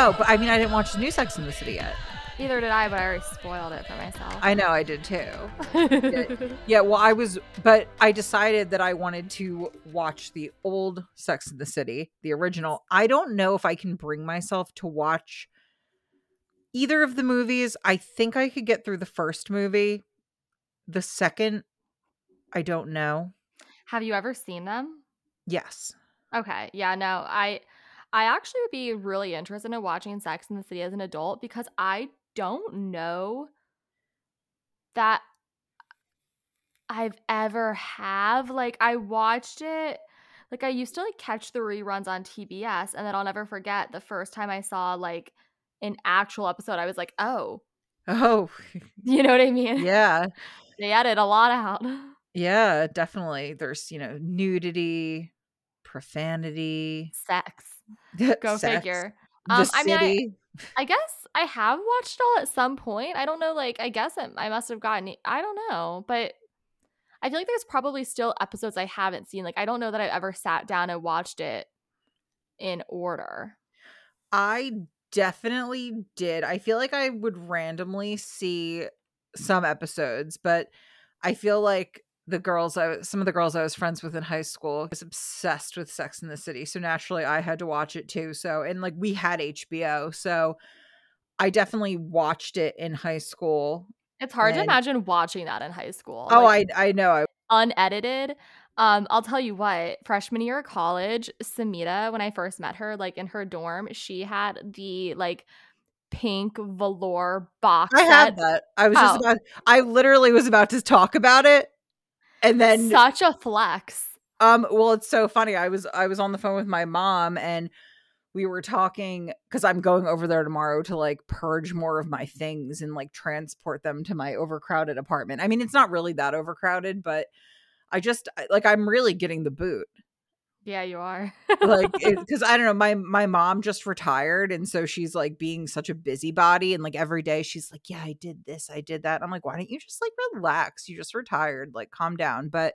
Oh, but I mean, I didn't watch the new Sex in the City yet. Neither did I, but I already spoiled it for myself. I know I did too. yeah, yeah, well, I was, but I decided that I wanted to watch the old Sex in the City, the original. I don't know if I can bring myself to watch either of the movies. I think I could get through the first movie. The second, I don't know. Have you ever seen them? Yes. Okay. Yeah, no. I I actually would be really interested in watching Sex in the City as an adult because I don't know that I've ever have like I watched it like I used to like catch the reruns on TBS and then I'll never forget the first time I saw like an actual episode I was like, "Oh." Oh. You know what I mean? Yeah. they added a lot out. Yeah, definitely. There's, you know, nudity, profanity, sex. Go sex, figure. Um, I mean, I. I guess I have watched it all at some point. I don't know, like, I guess it, I must have gotten, I don't know, but I feel like there's probably still episodes I haven't seen. Like, I don't know that I've ever sat down and watched it in order. I definitely did. I feel like I would randomly see some episodes, but I feel like the girls I some of the girls I was friends with in high school was obsessed with Sex in the City. So naturally I had to watch it too. So and like we had HBO. So I definitely watched it in high school. It's hard to imagine watching that in high school. Oh, like, I I know. I unedited. Um, I'll tell you what, freshman year of college, Samita, when I first met her, like in her dorm, she had the like pink velour box I had that. I was just Oh. about I literally was about to talk about it. And then Such a flex. Um, well, it's so funny. I was I was on the phone with my mom and we were talking because I'm going over there tomorrow to like purge more of my things and like transport them to my overcrowded apartment. I mean, it's not really that overcrowded, but I just like I'm really getting the boot. Yeah, you are. Like because I don't know, my my mom just retired and so she's like being such a busybody and like every day she's like, Yeah, I did this, I did that. I'm like, why don't you just like relax? You just retired, like calm down. But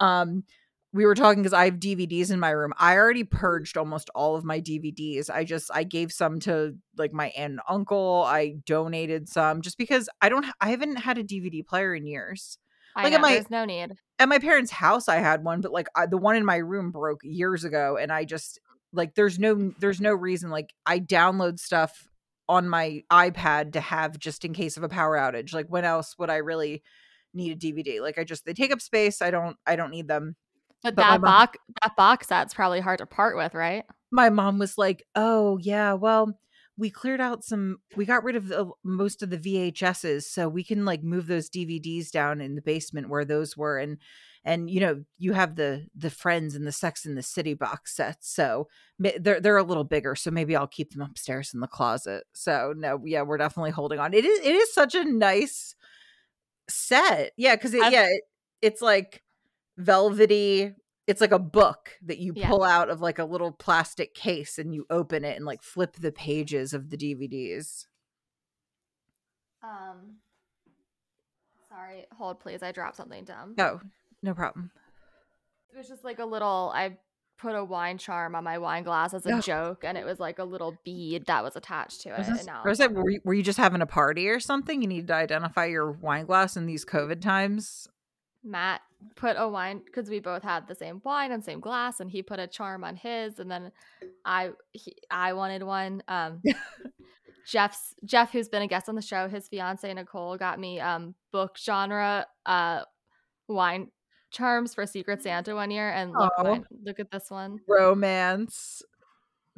um we were talking because I have DVDs in my room. I already purged almost all of my DVDs. I just I gave some to like my aunt and uncle. I donated some just because I don't I haven't had a DVD player in years. I Like, know, am I- there's no need. At my parents' house I had one, but like I, the one in my room broke years ago and I just like there's no there's no reason like I download stuff on my iPad to have just in case of a power outage. Like when else would I really need a DVD? Like I just they take up space. I don't I don't need them. But, but that box that box set's probably hard to part with, right? my mom was like, "Oh yeah, well, we cleared out some. We got rid of the, most of the VHSs, so we can like move those DVDs down in the basement where those were, and and you know you have the the Friends and the Sex in the City box sets, so they're they're a little bigger, so maybe I'll keep them upstairs in the closet. So no, yeah, we're definitely holding on. It is it is such a nice set, yeah, because it, yeah, it, it's like velvety it's like a book that you Yeah. pull out of like a little plastic case and you open it and like flip the pages of the DVDs. Um sorry, hold please. I dropped something dumb. No, no problem. It was just like a little I put a wine charm on my wine glass as a Oh. joke and it was like a little bead that was attached to it. Was and this, now or is it, were, you, were you just having a party or something? You need to identify your wine glass in these COVID times. Matt put a wine because we both had the same wine and same glass, and he put a charm on his, and then I he, I wanted one. Um, Jeff's Jeff, who's been a guest on the show, his fiance Nicole got me um book genre uh wine charms for Secret Santa one year, and look Aw. mine, look at this one. Romance.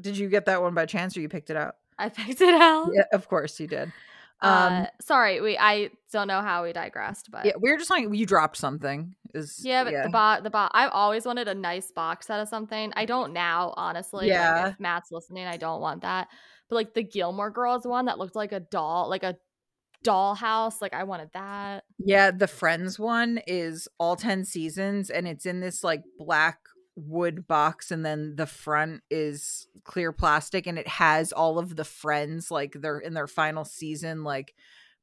Did you get that one by chance or you picked it out? I picked it out. Yeah, of course you did. Um, uh, sorry, we I don't know how we digressed, but yeah, we were just talking. you dropped something. Is Yeah, but the box, the box. I've always wanted a nice box set of something. I don't now, honestly. Like, Yeah. if Matt's listening, I don't want that. But like the Gilmore Girls one that looked like a doll, like a doll house. Like I wanted that. Yeah, the Friends one is all 10 seasons and it's in this like black wood box and then the front is clear plastic and it has all of the friends like they're in their final season like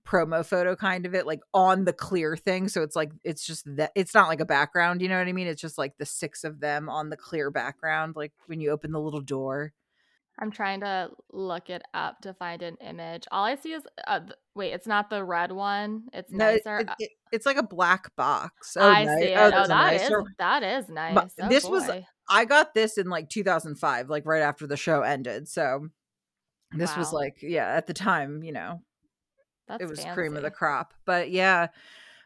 promo photo kind of it like on the clear thing so it's like it's just that it's not like a background you know what i mean? It's just like the six of them on the clear background like when you open the little door I'm trying to look it up to find an image. All I see is uh, th- wait, it's not the red one. It's No, nicer. it- it- it's like a black box. Oh, I ni- see it. Oh, a that is that is nice. Oh, this was- I got this in like 2005, like right after the show ended. So this was like, yeah, at the time, you know, That's it was cream of the crop. But yeah,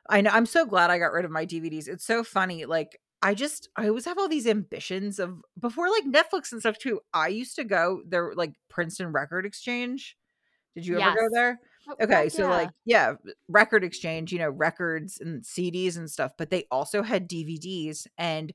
I know. I'm so glad I got rid of my DVDs. It's so funny. Like I just, I always have all these ambitions of before like Netflix and stuff too. I used to go there, like Princeton Record Exchange. Did you ever go there? Oh, Okay, so yeah. like yeah, record exchange, you know, records and CDs and stuff, but they also had DVDs and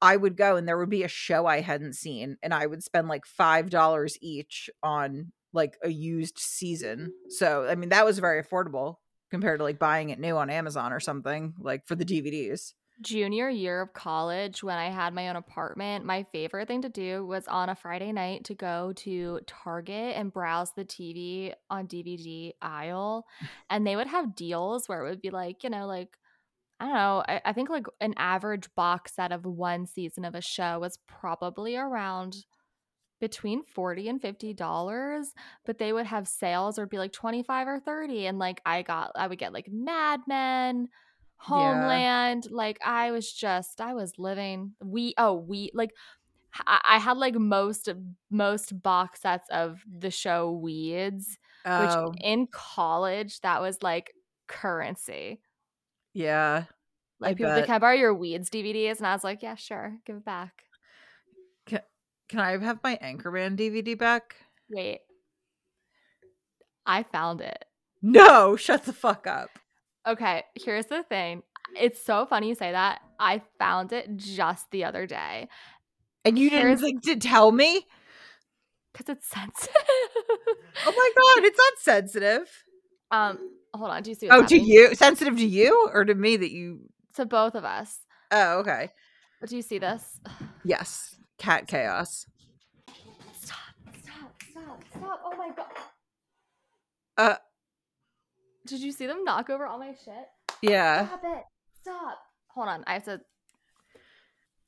I would go and there would be a show I hadn't seen and I would spend like $5 each on like a used season. So, I mean, that was very affordable compared to like buying it new on Amazon or something like for the DVDs. Junior year of college when I had my own apartment, my favorite thing to do was on a Friday night to go to Target and browse the TV on DVD aisle. And they would have deals where it would be like, you know, like, I don't know, I, I think like an average box set of one season of a show was probably around between 40 and 50 dollars but they would have sales or be like 25 or 30 and like i got i would get like mad men homeland like i was just i was living we oh we like I, I had like most most box sets of the show weeds Oh, which in college that was like currency yeah. I like people bet. can i borrow your weeds dvds and i was like yeah sure give it back Can I have my Anchorman DVD back? wait i found it No, shut the fuck up. Okay, here's the thing. It's so funny you say that. I found it just the other day And you didn't Here's- think to tell me? because it's sensitive. Oh my god, it's not sensitive. um, hold on. Do you see? Oh, to happening? you? Sensitive to you or to me that you To both of us. Oh, okay. But do you see this? Yes. Cat chaos. Stop! Stop! Stop! Stop! Oh my god! Uh Did you see them knock over all my shit? yeah. Stop it! Stop! Hold on. I have to.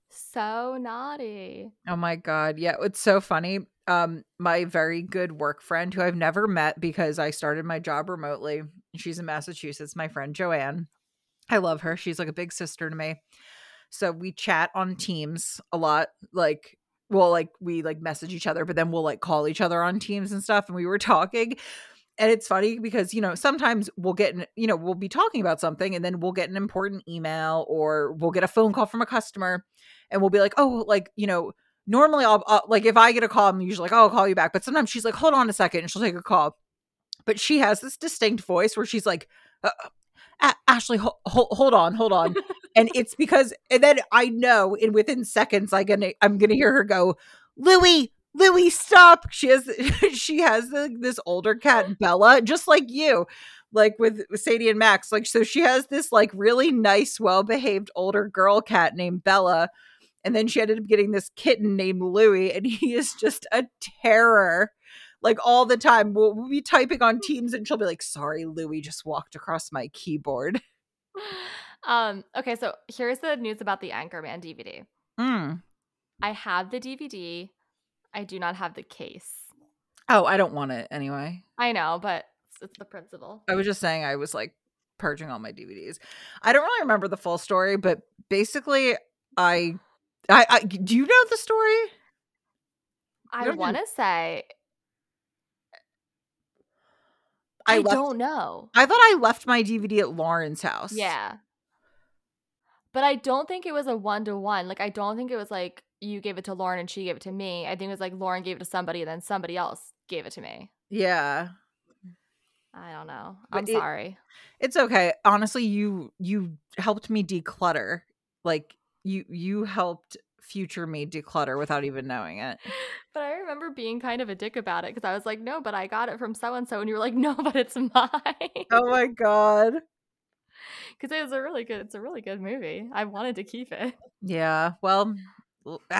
So naughty. Oh my god. Yeah, it's so funny. Um my very good work friend who I've never met because I started my job remotely. She's in Massachusetts, my friend Joanne. I love her. She's like a big sister to me. So we chat on Teams a lot like well like we like message each other but then we'll like call each other on Teams and stuff and we were talking and it's funny because you know sometimes we'll get an, you know we'll be talking about something and then we'll get an important email or we'll get a phone call from a customer and we'll be like oh like you know normally I'll, I'll like if I get a call I'm usually like oh I'll call you back. But sometimes she's like hold on a second and she'll take a call. But she has this distinct voice where she's like uh, A- Ashley ho- ho- hold on hold on. And it's because and then I know in within seconds I gonna I'm gonna hear her go Louie Louie stop she has she has the, this older cat Bella just like you like with Sadie and Max like so she has this like really nice well behaved older girl cat named Bella and then she ended up getting this kitten named Louie and he is just a terror like all the time we'll, we'll be typing on teams and she'll be like sorry Louie just walked across my keyboard Um. Okay. So here's the news about the Anchorman DVD. Mm. I have the DVD. I do not have the case. Oh, I don't want it anyway. I know, but it's, it's the principle. I was just saying I was like purging all my DVDs. I don't really remember the full story, but basically, I, I, I do you know the story? I want to say I I, left- don't know. I thought I left my DVD at Lauren's house. Yeah. But I don't think it was a one to one. Like I don't think it was like you gave it to Lauren and she gave it to me. I think it was like Lauren gave it to somebody and then somebody else gave it to me. yeah. I don't know. I'm it- sorry. It's okay. Honestly, you you helped me declutter. Like you you helped future me declutter without even knowing it. But I remember being kind of a dick about it because I was like, no, but I got it from so and so. And you were like, no, but it's mine. Oh my god. Because it was a really good, it's a really good movie. I wanted to keep it. Yeah. Well,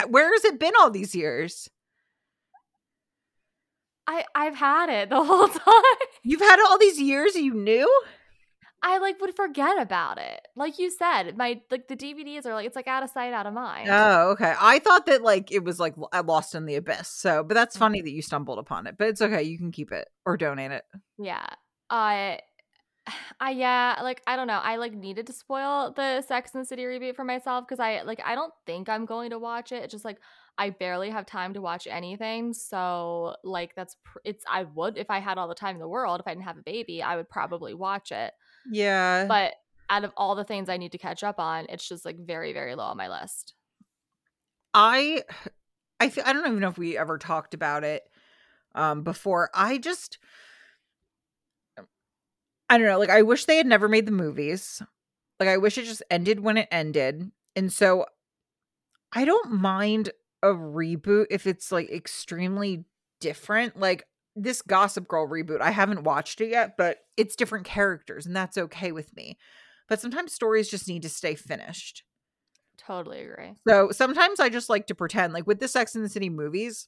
where has it been all these years? I, I've had it the whole time. You've had it all these years. You knew? I like would forget about it. Like you said, my like the DVDs are like it's like out of sight, out of mind. Oh, okay. I thought that like it was like uh, lost in the abyss. So, but that's Mm. funny that you stumbled upon it. But it's okay. You can keep it or donate it. Yeah. I I yeah, like I don't know. I like needed to spoil the Sex and the City reboot for myself because I like I don't think I'm going to watch it. It's just like I barely have time to watch anything. So like that's pr- it's I would if I had all the time in the world, if I didn't have a baby, I would probably watch it. Yeah. But out of all the things I need to catch up on, it's just like very very low on my list. I I th- I don't even know if we ever talked about it um before. I just I don't know, like I wish they had never made the movies. Like I wish it just ended when it ended. And so I don't mind a reboot if it's like extremely different. Like this Gossip Girl reboot, I haven't watched it yet, but it's different characters and that's okay with me. But sometimes stories just need to stay finished. Totally agree. So sometimes I just like to pretend, like with the Sex and the City movies,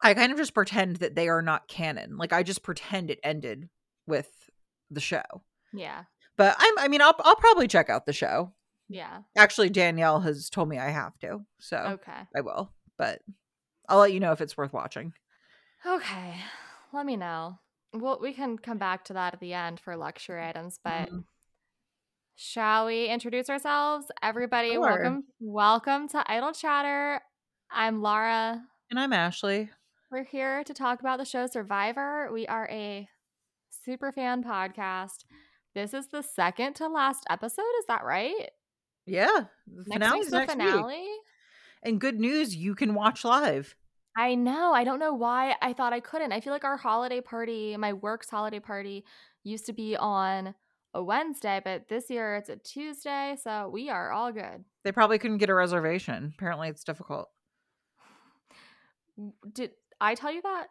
I kind of just pretend that they are not canon. Like I just pretend it ended with the show. Yeah. But I'm, I mean, I'll, I'll probably check out the show. Yeah. Actually, Danielle has told me I have to, so Okay. I will. But I'll let you know if it's worth watching. Okay. Let me know. Well, we can come back to that at the end for luxury items, but Mhm. shall we introduce ourselves? Everybody, Sure. welcome welcome to Idle Chatter. I'm Laura. And I'm Ashley. We're here to talk about the show Survivor. We are a super fan podcast. This is the second to last episode, is that right? Yeah, the Next week's the next week. finale. And good news, you can watch live. I know. I don't know why I thought I couldn't. I feel like our holiday party, my work's holiday party, used to be on a Wednesday, but this year it's a Tuesday, so we are all good. They probably couldn't get a reservation. Apparently, it's difficult. Did I tell you that?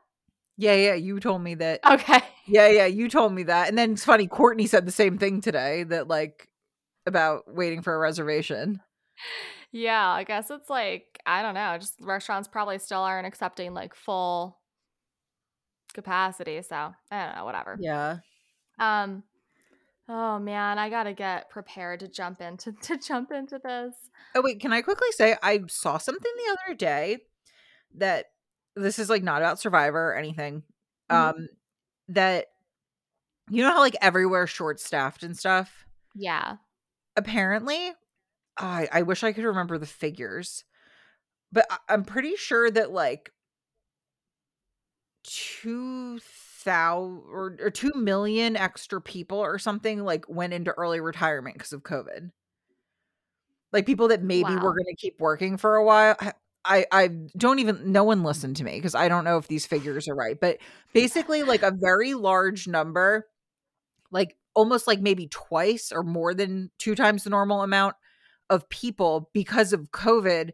Yeah, yeah, you told me that. Okay. Yeah, yeah, you told me that. And then it's funny, Courtney said the same thing today that like about waiting for a reservation. Yeah, I guess it's like, I don't know, just restaurants probably still aren't accepting like full capacity, so I don't know, whatever. Yeah. Um Oh man, I got to get prepared to jump into to jump into this. Oh wait, can I quickly say I saw something the other day that this is like not about Survivor or anything. Mhm. Um that you know how like everywhere short staffed and stuff? Yeah. Apparently, I I wish I could remember the figures. But I, I'm pretty sure that like 2000 or, or 2 million extra people or something like went into early retirement because of COVID. Like people that maybe Wow. were going to keep working for a while. I- I don't even no one listened to me because I don't know if these figures are right, but basically like a very large number like almost like maybe twice or more than two times the normal amount of people because of COVID.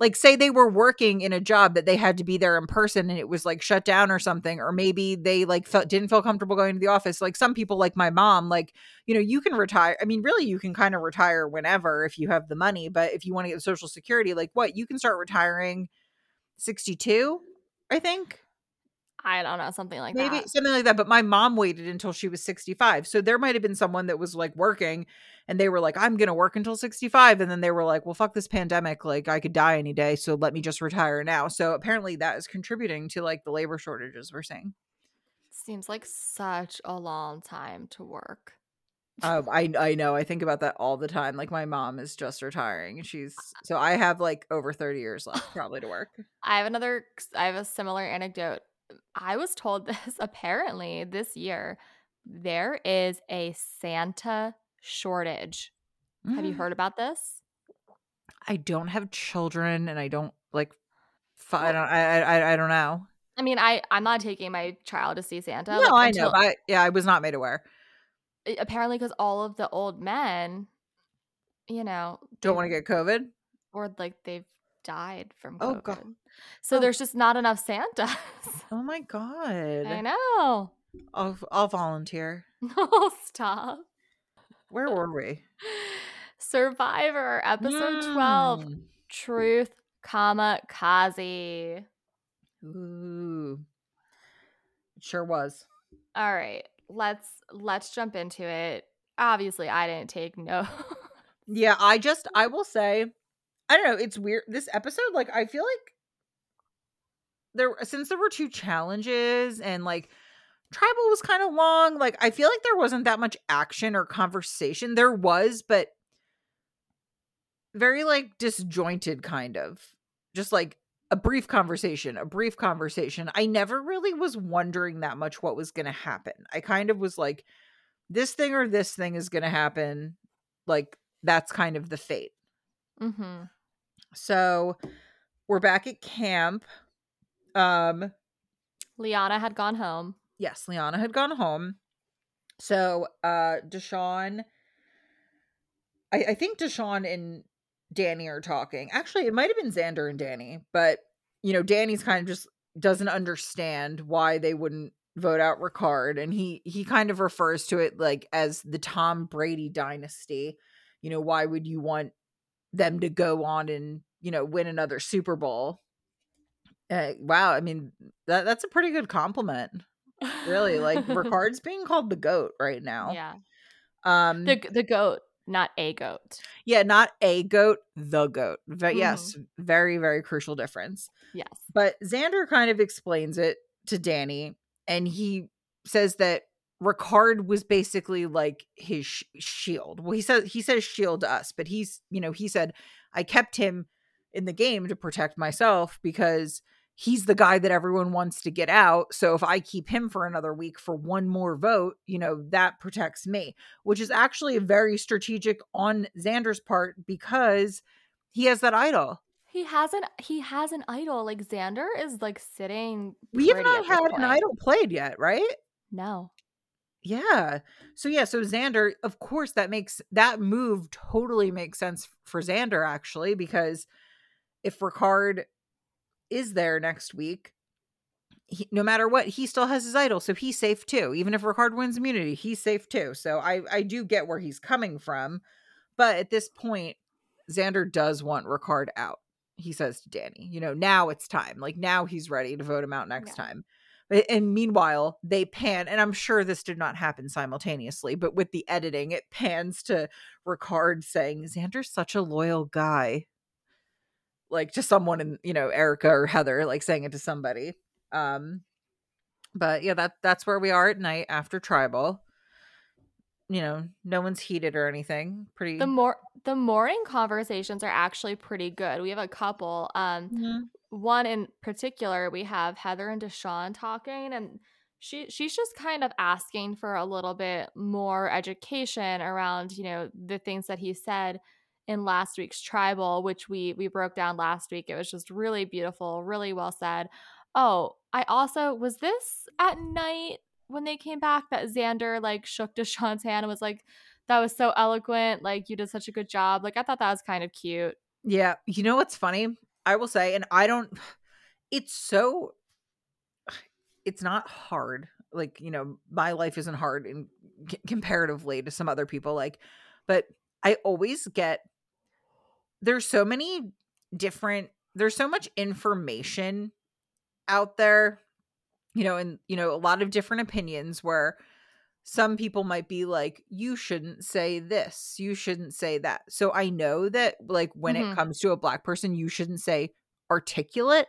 Like, say they were working in a job that they had to be there in person and it was like shut down or something, or maybe they like felt didn't feel comfortable going to the office. Like some people, like my mom, like, you know, you can retire. I mean, really, you can kind of retire whenever if you have the money, but if you want to get Social Security, like what, you can start retiring 62, I think I don't know, something like that. maybe that. something like that but my mom waited until she was 65 so there might have been someone that was like working and they were like i'm gonna work until 65 and then they were like well fuck this pandemic like i could die any day so let me just retire now so apparently that is contributing to like the labor shortages we're seeing Seems like such a long time to work. um, I I know. I think about that all the time. Like my mom is just retiring. She's so I have like over thirty years left probably to work. I have another I have a similar anecdote. I was told this apparently this year there is a Santa shortage. Have you Mm. heard about this? I don't have children, and I don't like. I don't. I, I I don't know. I mean, I I'm not taking my child to see Santa. no, like, I until- know. But I, yeah, I was not made aware. apparently because all of the old men, you know, Don't want to get COVID. or like they've died from Oh, COVID. God. So Oh. there's just not enough Santas. Oh my god. I know. I'll I'll volunteer. Oh, stop. Where were we? Survivor, episode 12, Mm. Truth, comma, Kazi. Ooh. It sure was. All right, let's let's jump into it. obviously I didn't take no. Yeah, I just I will say I don't know, it's weird this episode like I feel like there since there were two challenges and like tribal was kind of long, like I feel like there wasn't that much action or conversation. There was, but very like disjointed kind of. Just like a brief conversation, a brief conversation. I never really was wondering that much what was going to happen. I kind of was like this thing or this thing is going to happen. Like that's kind of the fate. mm-hmm. So we're back at camp. Um Liana had gone home. yes, Liana had gone home. So uh Deshawn I, I think Deshawn and Danny are talking. Actually, it might have been Xander and Danny, but you know, Danny's kind of just doesn't understand why they wouldn't vote out Ricard and he he kind of refers to it like as the Tom Brady dynasty. You know, why would you want them to go on and, you know, win another Super Bowl? Uh, wow, I mean, that that's a pretty good compliment. Really, like Ricard's being called the goat right now. Yeah. Um The the goat, not a goat. yeah, not a goat, the goat. But Mm-hmm. yes, very very crucial difference. Yes. But Xander kind of explains it to Danny, and he says that Ricard was basically like his sh- shield. Well, he says he says shield to us, but he's you know he said I kept him in the game to protect myself because he's the guy that everyone wants to get out. So if I keep him for another week for one more vote, you know that protects me, which is actually very strategic on Xander's part because he has that idol. He has an he has an idol. Like Xander is like sitting. We have not had an idol played yet, right? No. Yeah. So yeah, so Xander, of course that makes that move totally makes sense for Xander actually because if Ricard is there next week, he, no matter what, he still has his idol, so he's safe too. Even if Ricard wins immunity, he's safe too. So I I do get where he's coming from, but at this point, Xander does want Ricard out. He says to Danny, you know, now it's time. Like now he's ready to vote him out next Yeah. time. And meanwhile, they pan, and I'm sure this did not happen simultaneously, but with the editing, it pans to Ricard saying, Xander's such a loyal guy. Like to someone in, you know, Erica or Heather, like saying it to somebody. Um, but yeah, that that's where we are at night after tribal. You know, no one's heated or anything. Pretty The more the morning conversations are actually pretty good. We have a couple. Um Mhm. one in particular, we have Heather and Deshawn talking, and she she's just kind of asking for a little bit more education around, you know, the things that he said in last week's tribal, which we we broke down last week. It was just really beautiful, really well said. Oh, I also was this at night when they came back that Xander like shook Deshawn's hand and was like, that was so eloquent. Like you did such a good job. Like I thought that was kind of cute. Yeah, you know what's funny? I will say, and I don't. It's so. It's not hard. Like you know, my life isn't hard in comparatively to some other people. Like, but I always get. There's so many different. There's so much information out there, you know, and you know a lot of different opinions where some people might be like you shouldn't say this you shouldn't say that so i know that like when Mhm. it comes to a black person you shouldn't say articulate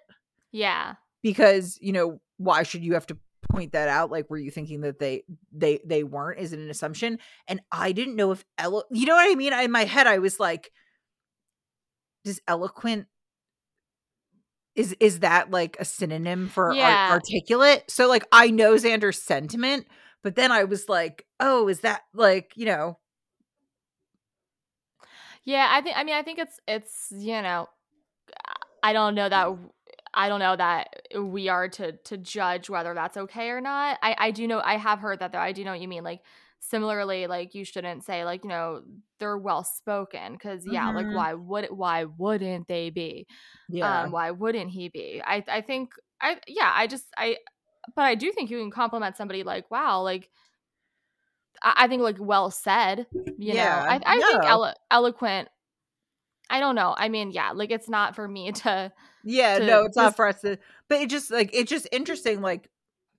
Yeah. because you know why should you have to point that out like were you thinking that they they they weren't is it an assumption and i didn't know if elo- you know what i mean in my head i was like does eloquent is is that like a synonym for Yeah. articulate so like i know xander's sentiment but then i was like oh is that like you know Yeah, I think I mean I think it's it's you know I don't know that I don't know that we are to to judge whether that's okay or not. I I do know I have heard that though. I do know what you mean. Like similarly, like you shouldn't say like you know they're well spoken because yeah, like Mhm. why would why wouldn't they be? yeah Um, why wouldn't he be? I I think I yeah I just I but I do think you can compliment somebody like wow like. I I think like well said, you Yeah, know. I, I think elo- eloquent. I don't know. I mean, yeah, like it's not for me to. yeah to no it's not for us to but it just like it's just interesting like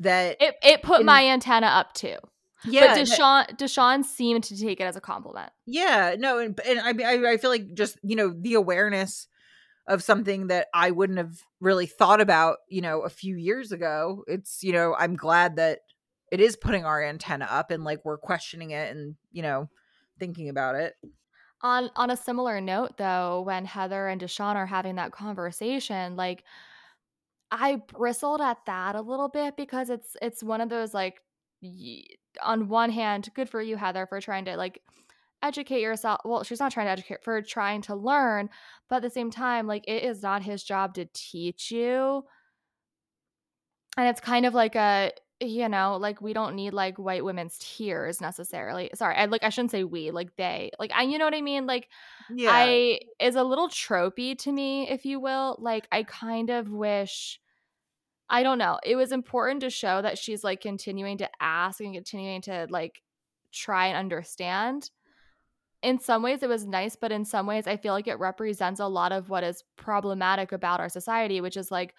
that It it put In- my antenna up too. Yeah, but Deshawn Deshawn seemed to take it as a compliment. Yeah, no, and and I I, I feel like just you know the awareness of something that I wouldn't have really thought about, you know, a few years ago. It's you know I'm glad that it is putting our antenna up and like we're questioning it and you know thinking about it. On on a similar note though, when Heather and Deshawn are having that conversation, like I bristled at that a little bit because it's it's one of those like on one hand, good for you, Heather, for trying to like educate yourself. Well, she's not trying to educate, for trying to learn, but at the same time, like it is not his job to teach you. And it's kind of like a, you know, like we don't need like white women's tears necessarily. Sorry, I like I shouldn't say we, like they. Like I you know what I mean? Like yeah. I is a little tropey to me, if you will. Like I kind of wish I don't know. It was important to show that she's like continuing to ask and continuing to like try and understand. In some ways, it was nice, but in some ways, I feel like it represents a lot of what is problematic about our society, which is like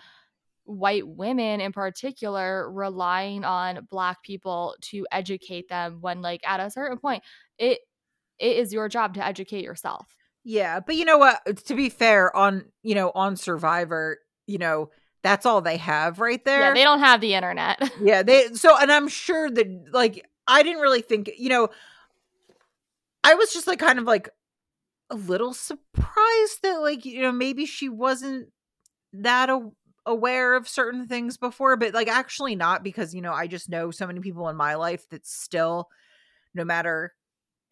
white women in particular relying on black people to educate them when like at a certain point it it is your job to educate yourself yeah but you know what to be fair on you know on survivor you know that's all they have right there. Yeah, they don't have the internet. yeah, they so and I'm sure that like I didn't really think, you know, I was just like kind of like a little surprised that like, you know, maybe she wasn't that a- aware of certain things before, but like actually not because, you know, I just know so many people in my life that still no matter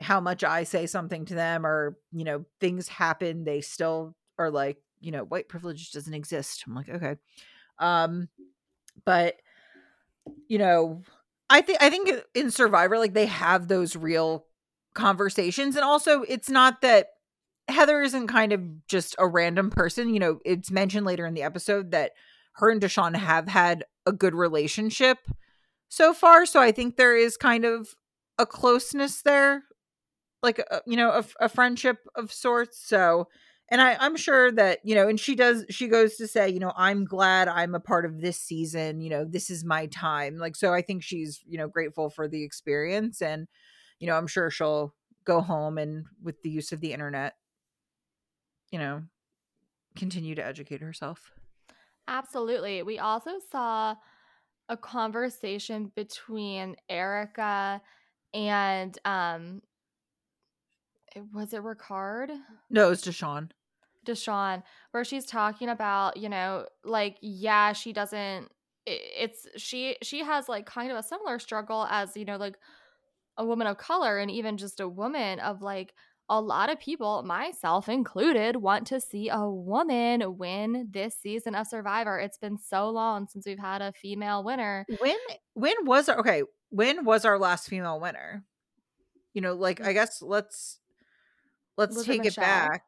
how much I say something to them or, you know, things happen, they still are like, you know, white privilege doesn't exist. I'm like, okay. Um, but you know, I think I think in Survivor, like they have those real conversations, and also it's not that Heather isn't kind of just a random person. You know, it's mentioned later in the episode that her and Deshawn have had a good relationship so far. So I think there is kind of a closeness there, like a, you know, a, a friendship of sorts. So and I, I'm sure that, you know, and she does, she goes to say, you know, I'm glad I'm a part of this season. You know, this is my time. Like, so I think she's, you know, grateful for the experience. And, you know, I'm sure she'll go home and with the use of the internet, you know, continue to educate herself. Absolutely. We also saw a conversation between Erica and um was it Ricard? No, it was Deshawn. Deshawn, where she's talking about, you know, like, yeah, she doesn't it's she she has like kind of a similar struggle as, you know, like a woman of color and even just a woman of like a lot of people, myself included, want to see a woman win this season of Survivor. It's been so long since we've had a female winner. When when was our okay, when was our last female winner? You know, like I mm. guess let's Let's take Michelle. it back.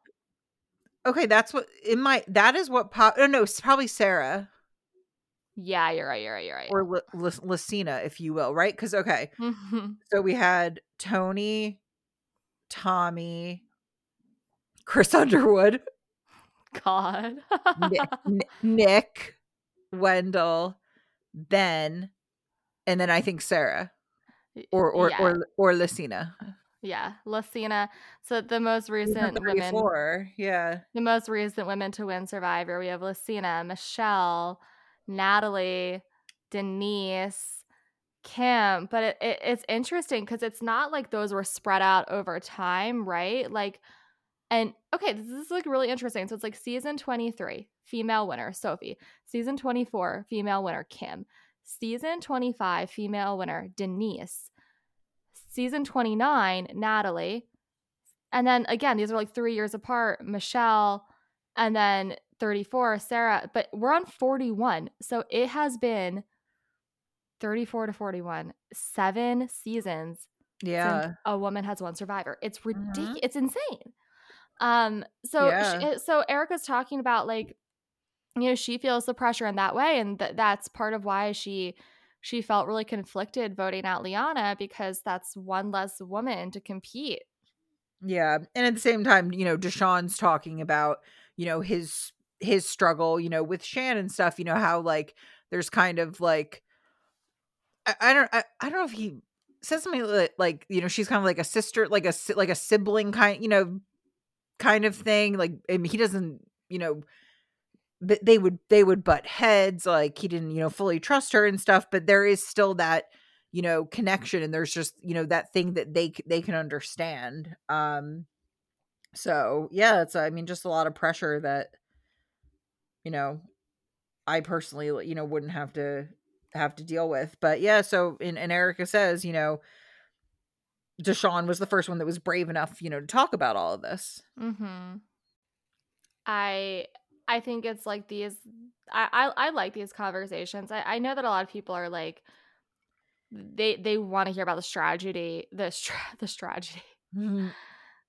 Okay, that's what in my that is what pop. Oh no, it's probably Sarah. Yeah, you're right. You're right. You're right. Or L- L- Lacina, if you will, right? Because okay, mm-hmm. so we had Tony, Tommy, Chris Underwood, God, Nick, Nick, Wendell, Ben, and then I think Sarah, or or yeah. or or Lacina. Yeah, Lacina. So the most recent women, yeah, the most recent women to win Survivor. We have Lacina, Michelle, Natalie, Denise, Kim. But it, it, it's interesting because it's not like those were spread out over time, right? Like, and okay, this is like really interesting. So it's like season twenty three, female winner Sophie. Season twenty four, female winner Kim. Season twenty five, female winner Denise season 29, Natalie. And then again, these are like three years apart, Michelle, and then 34, Sarah. But we're on 41. So it has been 34 to 41, seven seasons. Yeah. a woman has one Survivor. It's ridiculous. Mm-hmm. It's insane. Um, so yeah. she, eh, so Erica's talking about like, you know, she feels the pressure in that way, and th- that's part of why she she felt really conflicted voting out Liana because that's one less woman to compete. Yeah. And at the same time, you know, Deshawn's talking about, you know, his his struggle, you know, with Shannon stuff, you know, how like there's kind of like I, I don't I, I don't know if he says something like, like you know she's kind of like a sister like a like a sibling kind you know kind of thing like and he doesn't you know but they would they would butt heads like he didn't you know fully trust her and stuff but there is still that you know connection and there's just you know that thing that they they can understand um so yeah it's i mean just a lot of pressure that you know i personally you know wouldn't have to have to deal with but yeah so and, and erica says you know deshawn was the first one that was brave enough you know to talk about all of this Mm-hmm. I I think it's like these I, I I like these conversations. I, I know that a lot of people are like they they want to hear about the strategy the stra- the strategy. Mhm.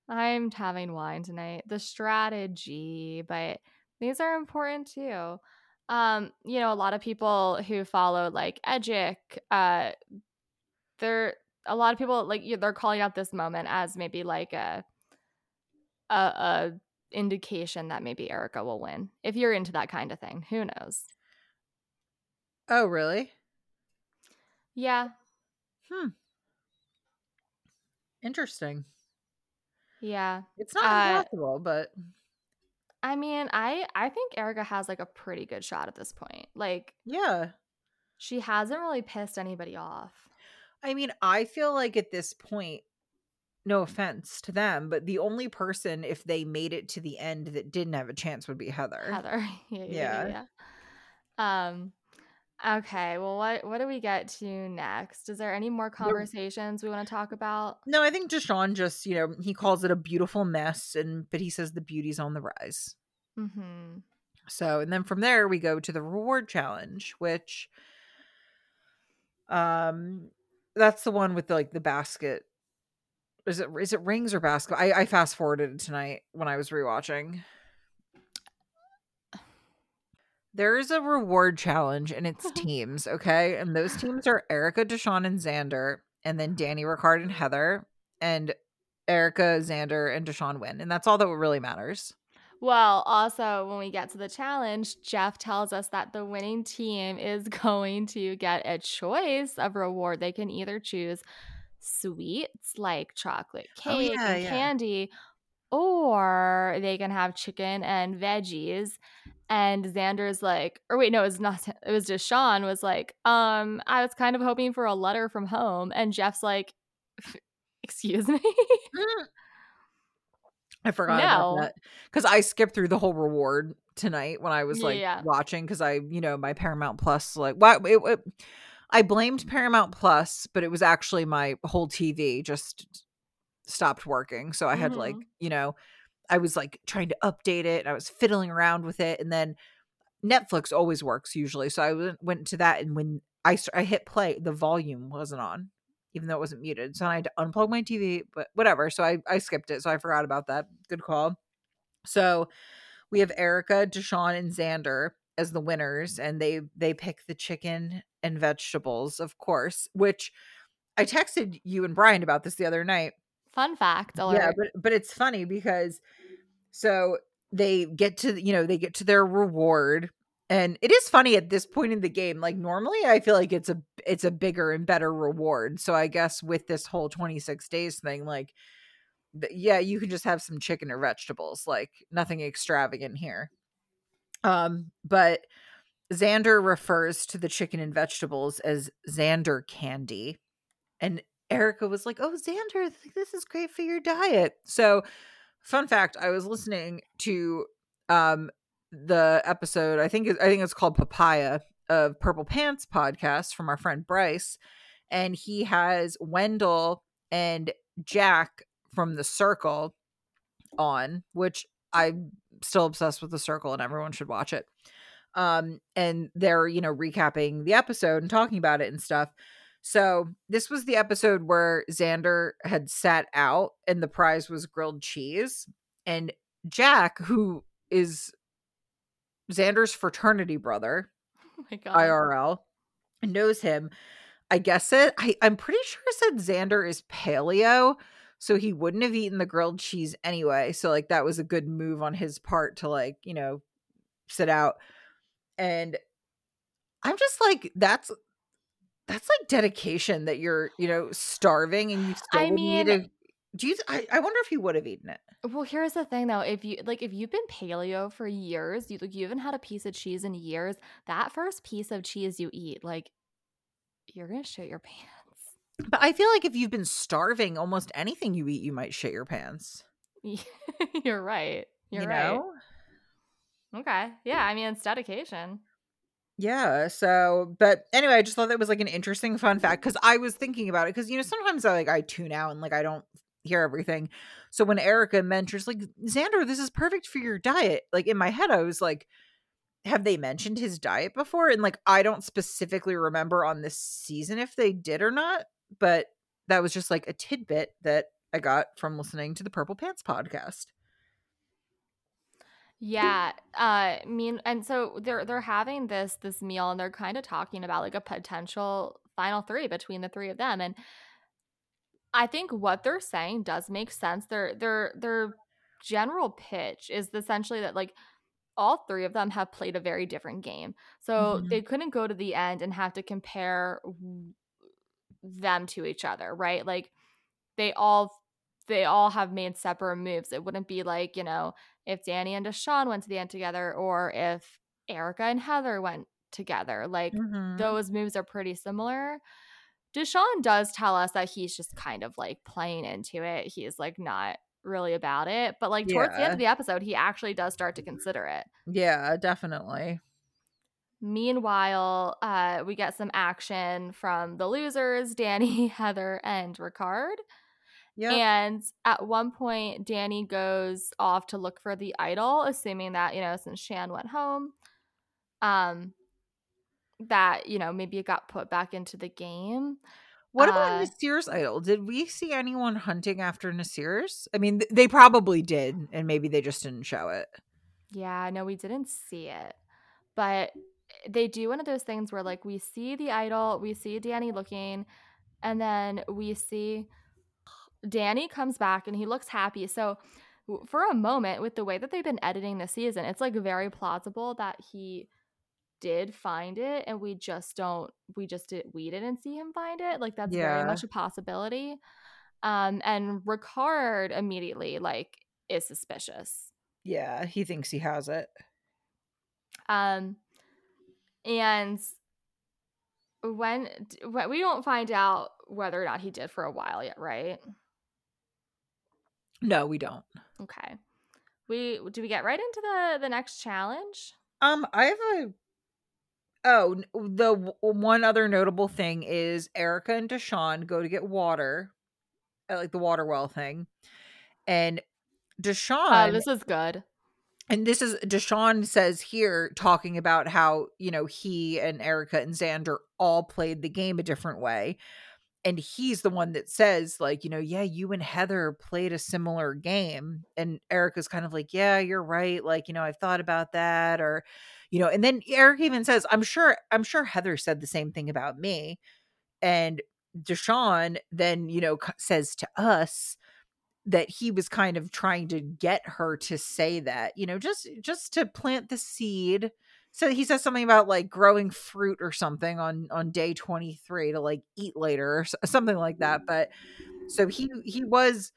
I'm having wine tonight. The strategy, but these are important too. Um, you know, a lot of people who follow like Edgic, uh, they're a lot of people like they're calling out this moment as maybe like a a, a indication that maybe Erica will win. If you're into that kind of thing, who knows? oh really Yeah, hmm interesting yeah. it's not Uh, impossible but I mean, I I think Erica has like a pretty good shot at this point. Like yeah she hasn't really pissed anybody off. I mean, I feel like at this point, no offense to them, but the only person, if they made it to the end, that didn't have a chance would be Heather. Heather. yeah, yeah, Yeah. Um okay, well what what do we get to next? Is there any more conversations we want to talk about? No, I think Deshawn just, you know, he calls it a beautiful mess, and but he says the beauty's on the rise. Mhm. So, and then from there we go to the reward challenge, which, um, that's the one with the, like the basket. Is it is it rings or basketball? I, I fast forwarded tonight when I was rewatching. There is a reward challenge and it's teams, okay? And those teams are Erica, Deshawn, and Xander, and then Danny, Ricard, and Heather. And Erica, Xander, and Deshawn win. And that's all that really matters. Well, also, when we get to the challenge, Jeff tells us that the winning team is going to get a choice of reward. They can either choose sweets like chocolate Oh, cake yeah, and yeah. candy, or they can have chicken and veggies. And Xander's like, or wait, no, it was not. It was just Sean was like, um, I was kind of hoping for a letter from home, and Jeff's like, excuse me. I forgot No. about that because I skipped through the whole reward tonight when I was like Yeah. watching because I, you know, my Paramount Plus like what it, it, I blamed Paramount Plus, but it was actually my whole TV just stopped working, so I had like Mhm. you know, I was like trying to update it, and I was fiddling around with it, and then Netflix always works usually, so I went went to that, and when I, I hit play, the volume wasn't on, even though it wasn't muted, so I had to unplug my TV, but whatever. So I I skipped it, so I forgot about that. Good call. So we have Erica, Deshawn, and Xander as the winners, and they they pick the chicken and vegetables, of course. Which I texted you and Brian about this the other night. Fun fact alert. Yeah, but but it's funny because so they get to you know they get to their reward and it is funny at this point in the game like normally i feel like it's a it's a bigger and better reward so i guess with this whole 26 days thing like yeah you can just have some chicken or vegetables like nothing extravagant here um but xander refers to the chicken and vegetables as xander candy. And erica was like oh xander this is great for your diet. So fun fact i was listening to um the episode i think i think it's called papaya of purple pants podcast from our friend bryce. And he has wendell and jack from the circle on which i'm still obsessed with the circle and everyone should watch it um and they're you know recapping the episode and talking about it and stuff so this was the episode where Xander had sat out and the prize was grilled cheese. And Jack, who is Xander's fraternity brother, Oh my god. IRL, knows him. I guess it. I, I'm pretty sure it said Xander is paleo, so he wouldn't have eaten the grilled cheese anyway. So like that was a good move on his part to like, you know, sit out. And I'm just like, that's that's like dedication that you're, you know, starving and you still I would need mean- a do you I, I wonder if you would have eaten it. Well, here's the thing though. If you like if you've been paleo for years, you like you haven't had a piece of cheese in years, that first piece of cheese you eat, like you're gonna shit your pants. But I feel like if you've been starving, almost anything you eat, you might shit your pants. you're right. You're you right. know? Okay. Yeah, I mean it's dedication. Yeah. So, but anyway, I just thought that was like an interesting fun fact because I was thinking about it because you know sometimes I like I tune out and like I don't hear everything. So when Erica mentions like Xander, this is perfect for your diet. Like in my head, I was like, have they mentioned his diet before? And like I don't specifically remember on this season if they did or not, but that was just like a tidbit that I got from listening to the Purple Pants podcast. Yeah, uh, mean, and so they're they're having this this meal, and they're kind of talking about like a potential final three between the three of them, and I think what they're saying does make sense. Their their their general pitch is essentially that like all three of them have played a very different game, so Mhm. they couldn't go to the end and have to compare them to each other, right? Like they all they all have made separate moves. It wouldn't be like, you know, if Danny and Deshawn went to the end together or if Erica and Heather went together. Like Mhm. those moves are pretty similar. Deshawn does tell us that he's just kind of like playing into it. He's like not really about it. But like towards the end of the episode, he actually does start to consider it. Yeah, definitely. Meanwhile, uh, we get some action from the losers, Danny, Heather, and Ricard. And at one point, Danny goes off to look for the idol, assuming that, you know, since Shan went home, um, that, you know, maybe it got put back into the game. What about Uh, Naseer's idol? Did we see anyone hunting after Naseer's? I mean, th- they probably did, and maybe they just didn't show it. Yeah, no, we didn't see it. But they do one of those things where, like, we see the idol, we see Danny looking, and then we see Danny comes back and he looks happy. So, for a moment, with the way that they've been editing the season, it's like very plausible that he did find it and we just don't we just did we didn't see him find it like that's very much a possibility um and ricard immediately like is suspicious Yeah, he thinks he has it. Um, and when, when we don't find out whether or not he did for a while yet, right? No, we don't. Okay. We do we get right into the the next challenge? Um, I have a. Oh, the w- one other notable thing is Erica and Deshawn go to get water at like the water well thing, and Deshawn. Oh, this is good. and this is Deshawn says here talking about how you know he and Erica and Xander all played the game a different way. And he's the one that says, like, you know, yeah, you and Heather played a similar game. And Erica's kind of like, yeah, you're right. Like, you know, I've thought about that. Or, you know, and then Eric even says, I'm sure, I'm sure Heather said the same thing about me. And Deshawn then, you know, says to us, that he was kind of trying to get her to say that you know just just to plant the seed so he says something about like growing fruit or something on on day 23 to like eat later or something like that but so he he was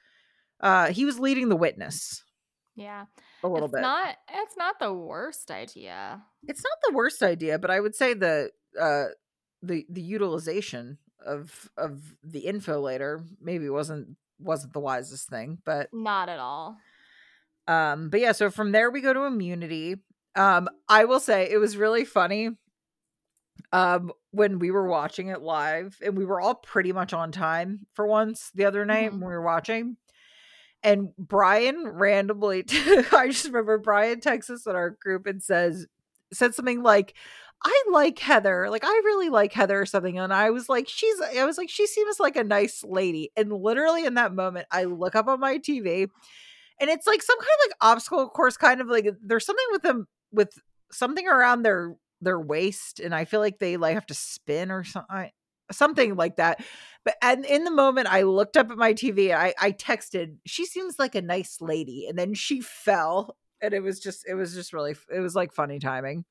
uh he was leading the witness Yeah. a little it's bit not it's not the worst idea. it's not the worst idea but i would say the uh the the utilization of of the info later maybe wasn't wasn't the wisest thing but Not at all. Um, but yeah, so from there we go to immunity. Um, I will say it was really funny. Um, when we were watching it live, and we were all pretty much on time for once the other night Mhm. when we were watching. And Brian randomly, I just remember Brian texts us in our group and says, said something like, I like Heather. Like, I really like Heather or something. And I was like, she's, I was like, she seems like a nice lady. And literally in that moment, I look up on my TV and it's like some kind of like obstacle course, kind of like there's something with them with something around their their waist. And I feel like they like have to spin or something. Something like that. But and in the moment I looked up at my TV, I, I texted, she seems like a nice lady. And then she fell. And it was just, it was just really, it was like funny timing.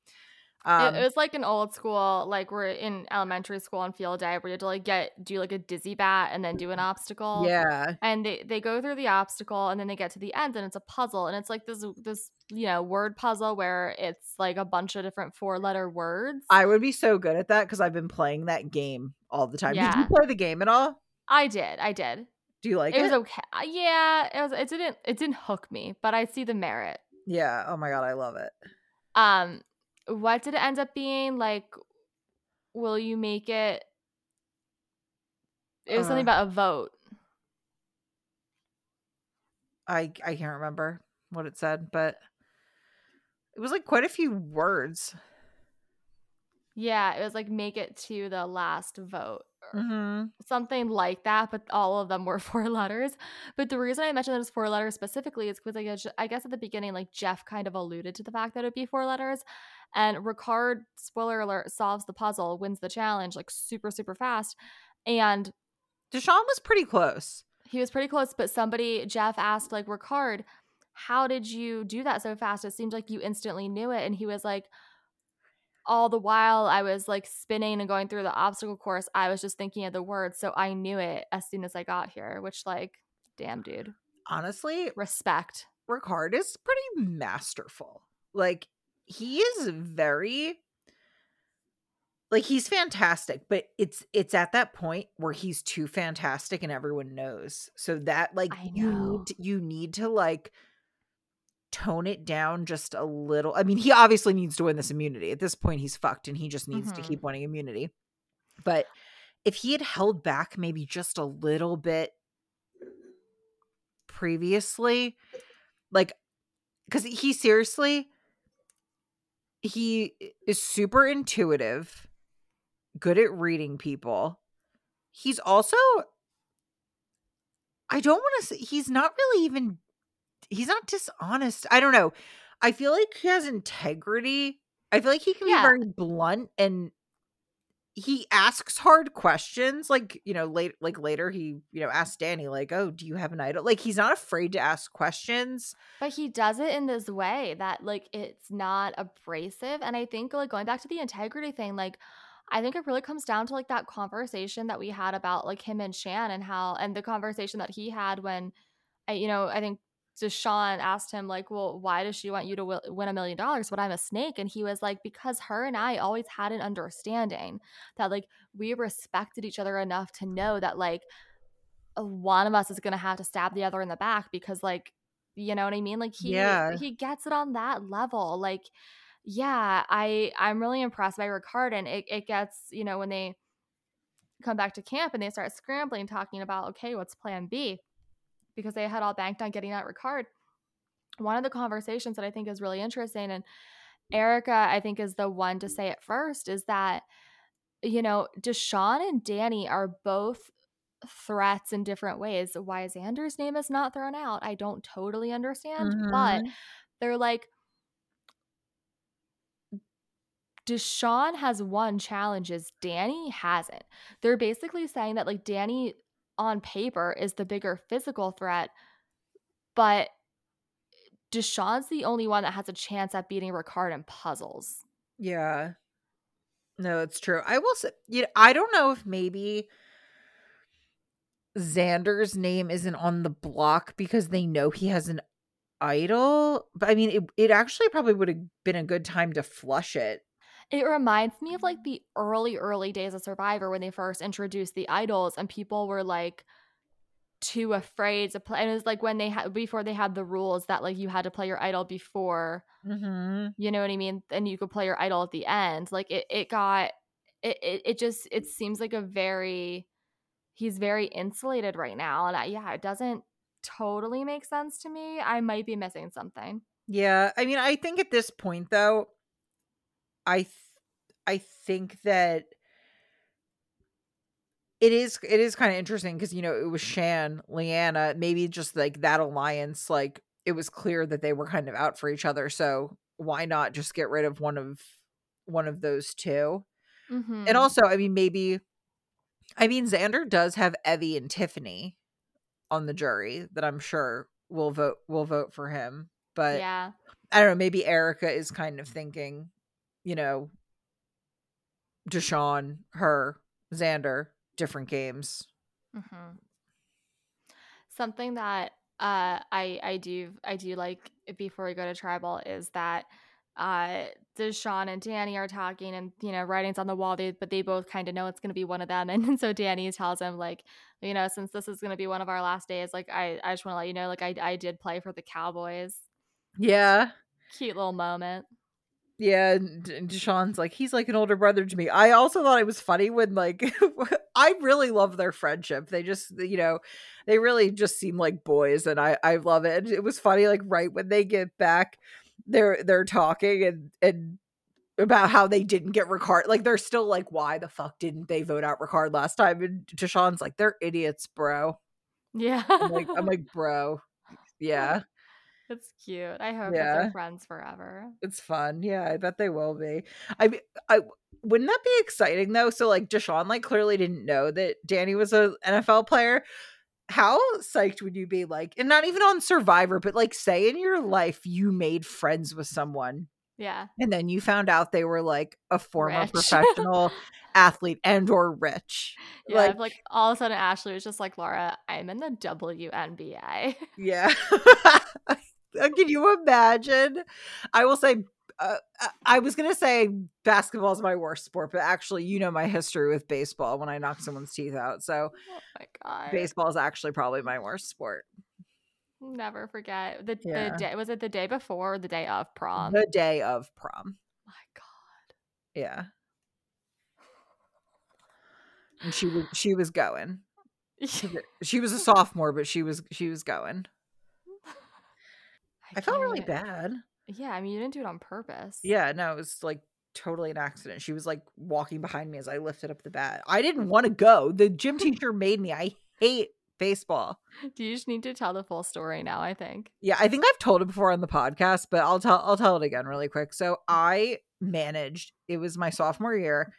Um, it, it was like an old school, like we're in elementary school on field day where you had to like get do like a dizzy bat and then do an obstacle. yeah, And they, they go through the obstacle and then they get to the end and it's a puzzle and it's like this this you know word puzzle where it's like a bunch of different four letter words. I would be so good at that because I've been playing that game all the time. Did you play the game at all? I did, I did. Do you like it it? was okay. Yeah, it was. It didn't. It didn't hook me, but I see the merit. yeah. Oh my god, I love it. Um, what did it end up being? Like, will you make it? It was something Uh. about a vote. I I can't remember what it said, but it was like quite a few words. Yeah, it was like make it to the last vote. Mm-hmm. Something like that, but all of them were four letters. But the reason I mentioned that it's four letters specifically is because I guess, I guess at the beginning, like Jeff kind of alluded to the fact that it would be four letters. And Ricard, spoiler alert, solves the puzzle, wins the challenge like super, super fast. And Deshawn was pretty close. He was pretty close, but somebody, Jeff asked, like, Ricard, how did you do that so fast? It seemed like you instantly knew it. And he was like, all the while I was like spinning and going through the obstacle course, I was just thinking of the words. So I knew it as soon as I got here, which, like, damn, dude, Honestly, respect. Ricard is pretty masterful. Like he is very like he's fantastic, but it's it's at that point where he's too fantastic and everyone knows. So that like you need to, you need to like tone it down just a little. I mean, he obviously needs to win this immunity. At this point he's fucked and he just needs to Mhm. keep winning immunity. But if he had held back maybe just a little bit previously, like because he seriously he is super intuitive good at reading people. He's also i don't want to say he's not really even he's not dishonest i don't know. I feel like he has integrity. I feel like he can Yeah. be very blunt and he asks hard questions like you know late like later he you know asked danny like oh do you have an idol like he's not afraid to ask questions But he does it in this way that like it's not abrasive. And I think like going back to the integrity thing, like I think it really comes down to like that conversation that we had about like him and Shan and how and the conversation that he had when I you know, I think Deshawn asked him like, "Well, why does she want you to wi- win a million dollars when I'm a snake?" And he was like, "Because her and I always had an understanding that like we respected each other enough to know that like one of us is going to have to stab the other in the back because like you know what I mean? Like he Yeah. he gets it on that level. Like yeah, I I'm really impressed by Ricard and it it gets, you know, when they come back to camp and they start scrambling talking about okay, what's plan B? Because they had all banked on getting that Ricard. One of the conversations that I think is really interesting and Erica I think is the one to say it first is that you know, Deshawn and Danny are both threats in different ways. Why Xander's name is not thrown out, I don't totally understand, but Mhm. they're like Deshawn has won challenges, Danny hasn't. They're basically saying that like Danny on paper is the bigger physical threat, but Deshawn's the only one that has a chance at beating Ricard in puzzles. Yeah. No, it's true. I will say, you know, I don't know if maybe Xander's name isn't on the block because they know he has an idol. But I mean, it, it actually probably would have been a good time to flush it. It reminds me of like the early, early days of Survivor when they first introduced the idols and people were like too afraid to play. And it was like when they had before they had the rules that like you had to play your idol before, Mm-hmm. you know what I mean? And you could play your idol at the end. Like it, it got it, it, it just it seems like a very he's very insulated right now. And I, yeah, it doesn't totally make sense to me. I might be missing something. Yeah. I mean, I think at this point, though, I, I think that it is it is kind of interesting because you know it was Shan, Liana, maybe just like that alliance, like it was clear that they were kind of out for each other. So why not just get rid of one of one of those 2 Mhm. And also, I mean, maybe I mean Xander does have Evvie and Tiffany on the jury that I'm sure will vote will vote for him. But yeah. I don't know, maybe Erica is kind of thinking you know, Deshawn, her, Xander, different games. Mm-hmm. Something that uh, I I do I do like before we go to tribal is that uh Deshawn and Danny are talking and you know writings on the wall they but they both kind of know it's going to be one of them and so Danny tells him like you know since this is going to be one of our last days like I I just want to let you know like I I did play for the Cowboys. Yeah. Cute little moment. Yeah, and Deshawn's like he's like an older brother to me. I also thought it was funny when like I really love their friendship. They just you know they really just seem like boys, and I I love it. It was funny like right when they get back, they're they're talking and and about how they didn't get Ricard. Like they're still like, why the fuck didn't they vote out Ricard last time? And Deshawn's like, they're idiots, bro. Yeah, I'm like I'm like bro, yeah. It's cute. I hope yeah. that they're friends forever. It's fun. Yeah, I bet they will be. I mean, I wouldn't that be exciting though? So like Deshawn like clearly didn't know that Danny was a NFL player. How psyched would you be like and not even on Survivor, but like say in your life you made friends with someone. Yeah. And then you found out they were like a former rich. professional athlete and or rich. Yeah, like, like all of a sudden Ashley was just like, Laura, I'm in the WNBA. Yeah. Uh, can you imagine? I will say, uh, uh I was gonna say basketball is my worst sport, but actually, you know my history with baseball when I knocked someone's teeth out. So, oh my god, baseball is actually probably my worst sport. Never forget the yeah. the day. Was it the day before or the day of prom? The day of prom. My god. Yeah. And she was she was going. she was a sophomore, but she was she was going. I, I felt really bad. Yeah, I mean, you didn't do it on purpose. Yeah, no, it was like totally an accident. She was like walking behind me as I lifted up the bat. I didn't want to go. The gym teacher made me. I hate baseball. Do you just need to tell the full story now, I think. Yeah, I think I've told it before on the podcast, but I'll tell I'll tell it again really quick. So mm. I managed, it was my mm-hmm. sophomore year.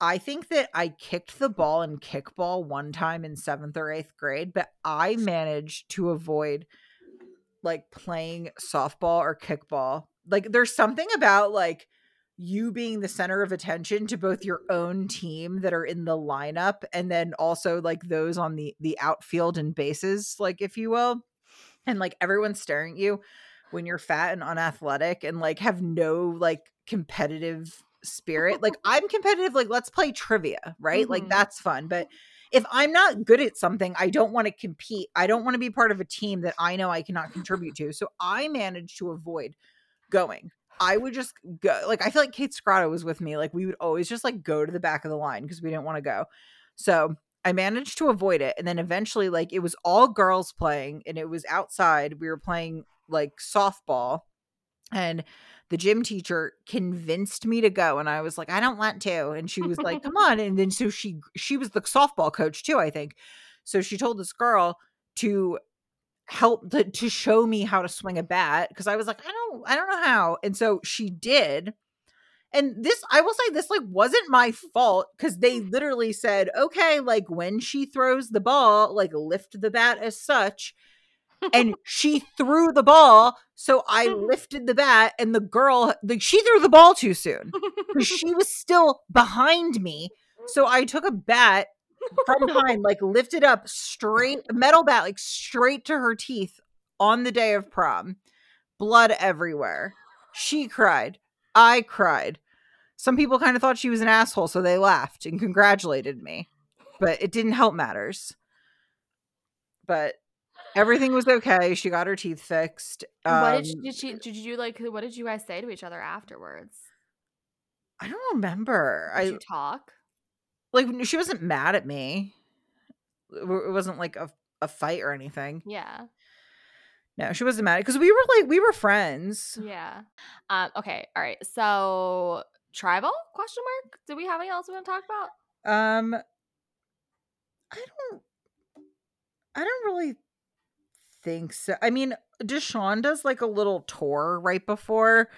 I think that I kicked the ball in kickball one time in seventh or eighth grade, but I managed to avoid like playing softball or kickball. Like there's something about like you being the center of attention to both your own team that are in the lineup and then also like those on the the outfield and bases like if you will and like everyone's staring at you when you're fat and unathletic and like have no like competitive spirit like i'm competitive like let's play trivia right mm-hmm. like that's fun but if I'm not good at something, I don't want to compete. I don't want to be part of a team that I know I cannot contribute to. So I managed to avoid going. I would just go. Like I feel like Kate Scrotto was with me. Like we would always just like go to the back of the line because we didn't want to go. So I managed to avoid it. And then eventually, like it was all girls playing and it was outside. We were playing like softball. And the gym teacher convinced me to go and i was like i don't want to and she was like come on and then so she she was the softball coach too i think. So she told this girl to help to, to show me how to swing a bat because i was like i don't i don't know how and so she did. And this i will say this like wasn't my fault because they literally said okay like when she throws the ball like lift the bat as such and she threw the ball so i lifted the bat and the girl like she threw the ball too soon she was still behind me so i took a bat from behind like lifted up straight metal bat like straight to her teeth on the day of prom. Blood everywhere. She cried. I cried. Some people kind of thought she was an asshole so they laughed and congratulated me but it didn't help matters. But everything was okay. She got her teeth fixed. Um, what did she, did she? Did you like? What did you guys say to each other afterwards? I don't remember. Did I you talk. Like she wasn't mad at me. It wasn't like a a fight or anything. Yeah. No, she wasn't mad because we were like we were friends. Yeah. Um. Okay. All right. So tribal question mark. Do we have anything else we want to talk about? Um. I don't. I don't really think so. I mean, Deshawn does like a little tour right before,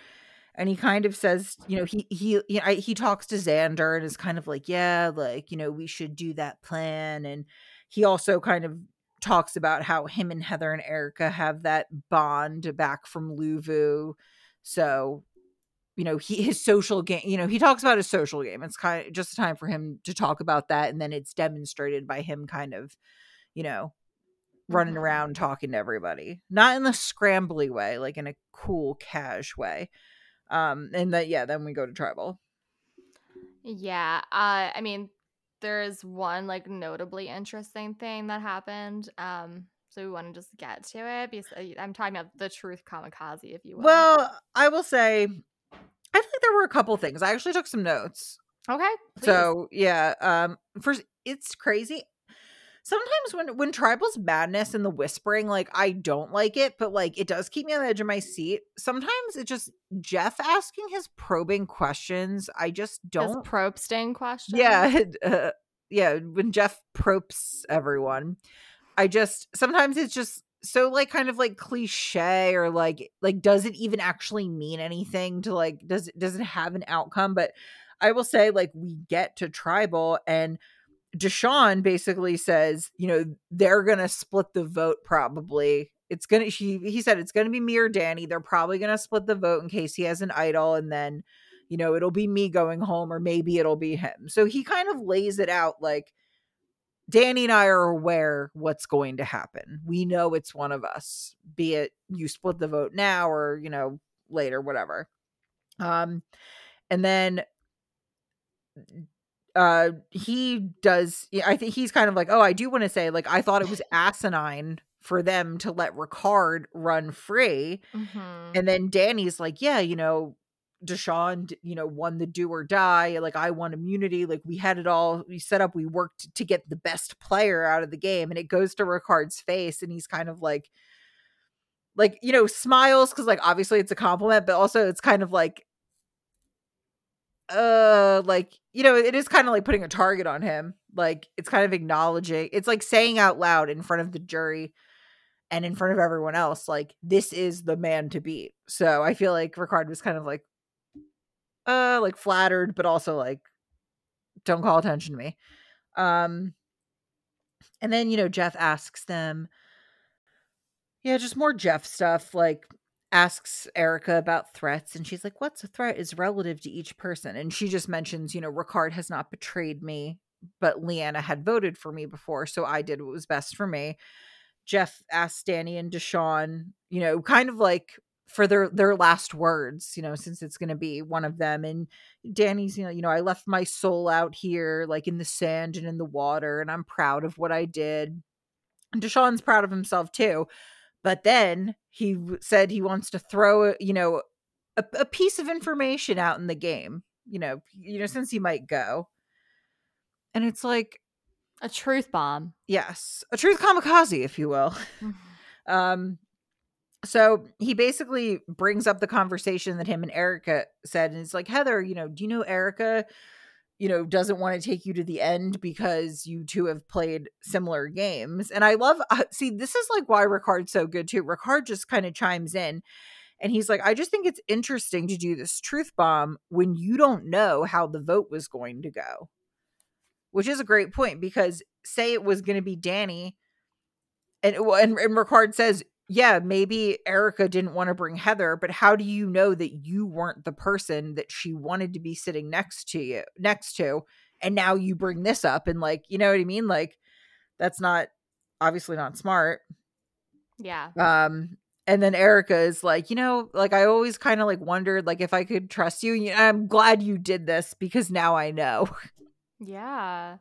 and he kind of says, you know, he he he, I, he talks to Xander and is kind of like, yeah, like you know, we should do that plan, and he also kind of talks about how him and Heather and Erica have that bond back from Luvu, so you know he his social game you know he talks about his social game it's kind of just a time for him to talk about that and then it's demonstrated by him kind of you know running Mhm. around talking to everybody not in the scrambly way like in a cool cash way um and that yeah then we go to tribal Yeah. Uh, I mean, there is one like notably interesting thing that happened. Um, so we want to just get to it because I'm talking about the truth kamikaze, if you will. well i will say i think there were a couple things i actually took some notes okay. please. So yeah, um first it's crazy. Sometimes when when Tribal's madness and the whispering, like I don't like it, but like it does keep me on the edge of my seat. Sometimes it's just Jeff asking his probing questions. I just don't Probsting question. Yeah, uh, yeah, when Jeff propes everyone. I just sometimes it's just so like kind of like cliche or like like does it even actually mean anything to like does it does it have an outcome but i will say like we get to tribal and deshawn basically says you know they're gonna split the vote probably it's gonna he he said it's gonna be me or danny they're probably gonna split the vote in case he has an idol and then you know it'll be me going home or maybe it'll be him so he kind of lays it out like Danny and I are aware what's going to happen. We know it's one of us, be it you split the vote now or, you know, later, whatever. Um, and then uh he does I think he's kind of like, oh, I do want to say, like, I thought it was asinine for them to let Ricard run free. Mhm. And then Danny's like, yeah, you know, Deshawn, d- you know, won the do or die. Like I won immunity. Like we had it all. We set up. We worked to get the best player out of the game, and it goes to Ricard's face, and he's kind of like, like you know, smiles because like obviously it's a compliment, but also it's kind of like, uh, like you know, it is kind of like putting a target on him. Like it's kind of acknowledging. It's like saying out loud in front of the jury and in front of everyone else like this is the man to beat so i feel like ricard was kind of like uh like flattered but also like don't call attention to me um and then you know jeff asks them yeah just more jeff stuff like asks erica about threats and she's like what's a threat is relative to each person and she just mentions you know ricard has not betrayed me but liana had voted for me before so i did what was best for me Jeff asked Danny and Deshawn, you know, kind of like for their their last words, you know, since it's going to be one of them. And Danny's, you know, you know, I left my soul out here, like in the sand and in the water, and I'm proud of what I did. And Deshawn's proud of himself too. But then he said he wants to throw, you know, a, a piece of information out in the game, you know, you know, since he might go. And it's like, A truth bomb. yes, a truth kamikaze, if you will. Um, so he basically brings up the conversation that him and Erica said, and it's like, Heather, you know, do you know Erica, you know, doesn't want to take you to the end because you two have played similar games. And I love, uh, see, this is like why Ricard's so good too. Ricard just kind of chimes in and he's like, I just think it's interesting to do this truth bomb when you don't know how the vote was going to go. Which is a great point because say it was going to be Danny and, and and Ricard says, "Yeah, maybe Erica didn't want to bring Heather, but how do you know that you weren't the person that she wanted to be sitting next to you next to and now you bring this up and like, you know what I mean? Like that's not obviously not smart." Yeah. Um and then Erica is like, "You know, like I always kind of like wondered like if I could trust you. And I'm glad you did this because now I know." Yeah.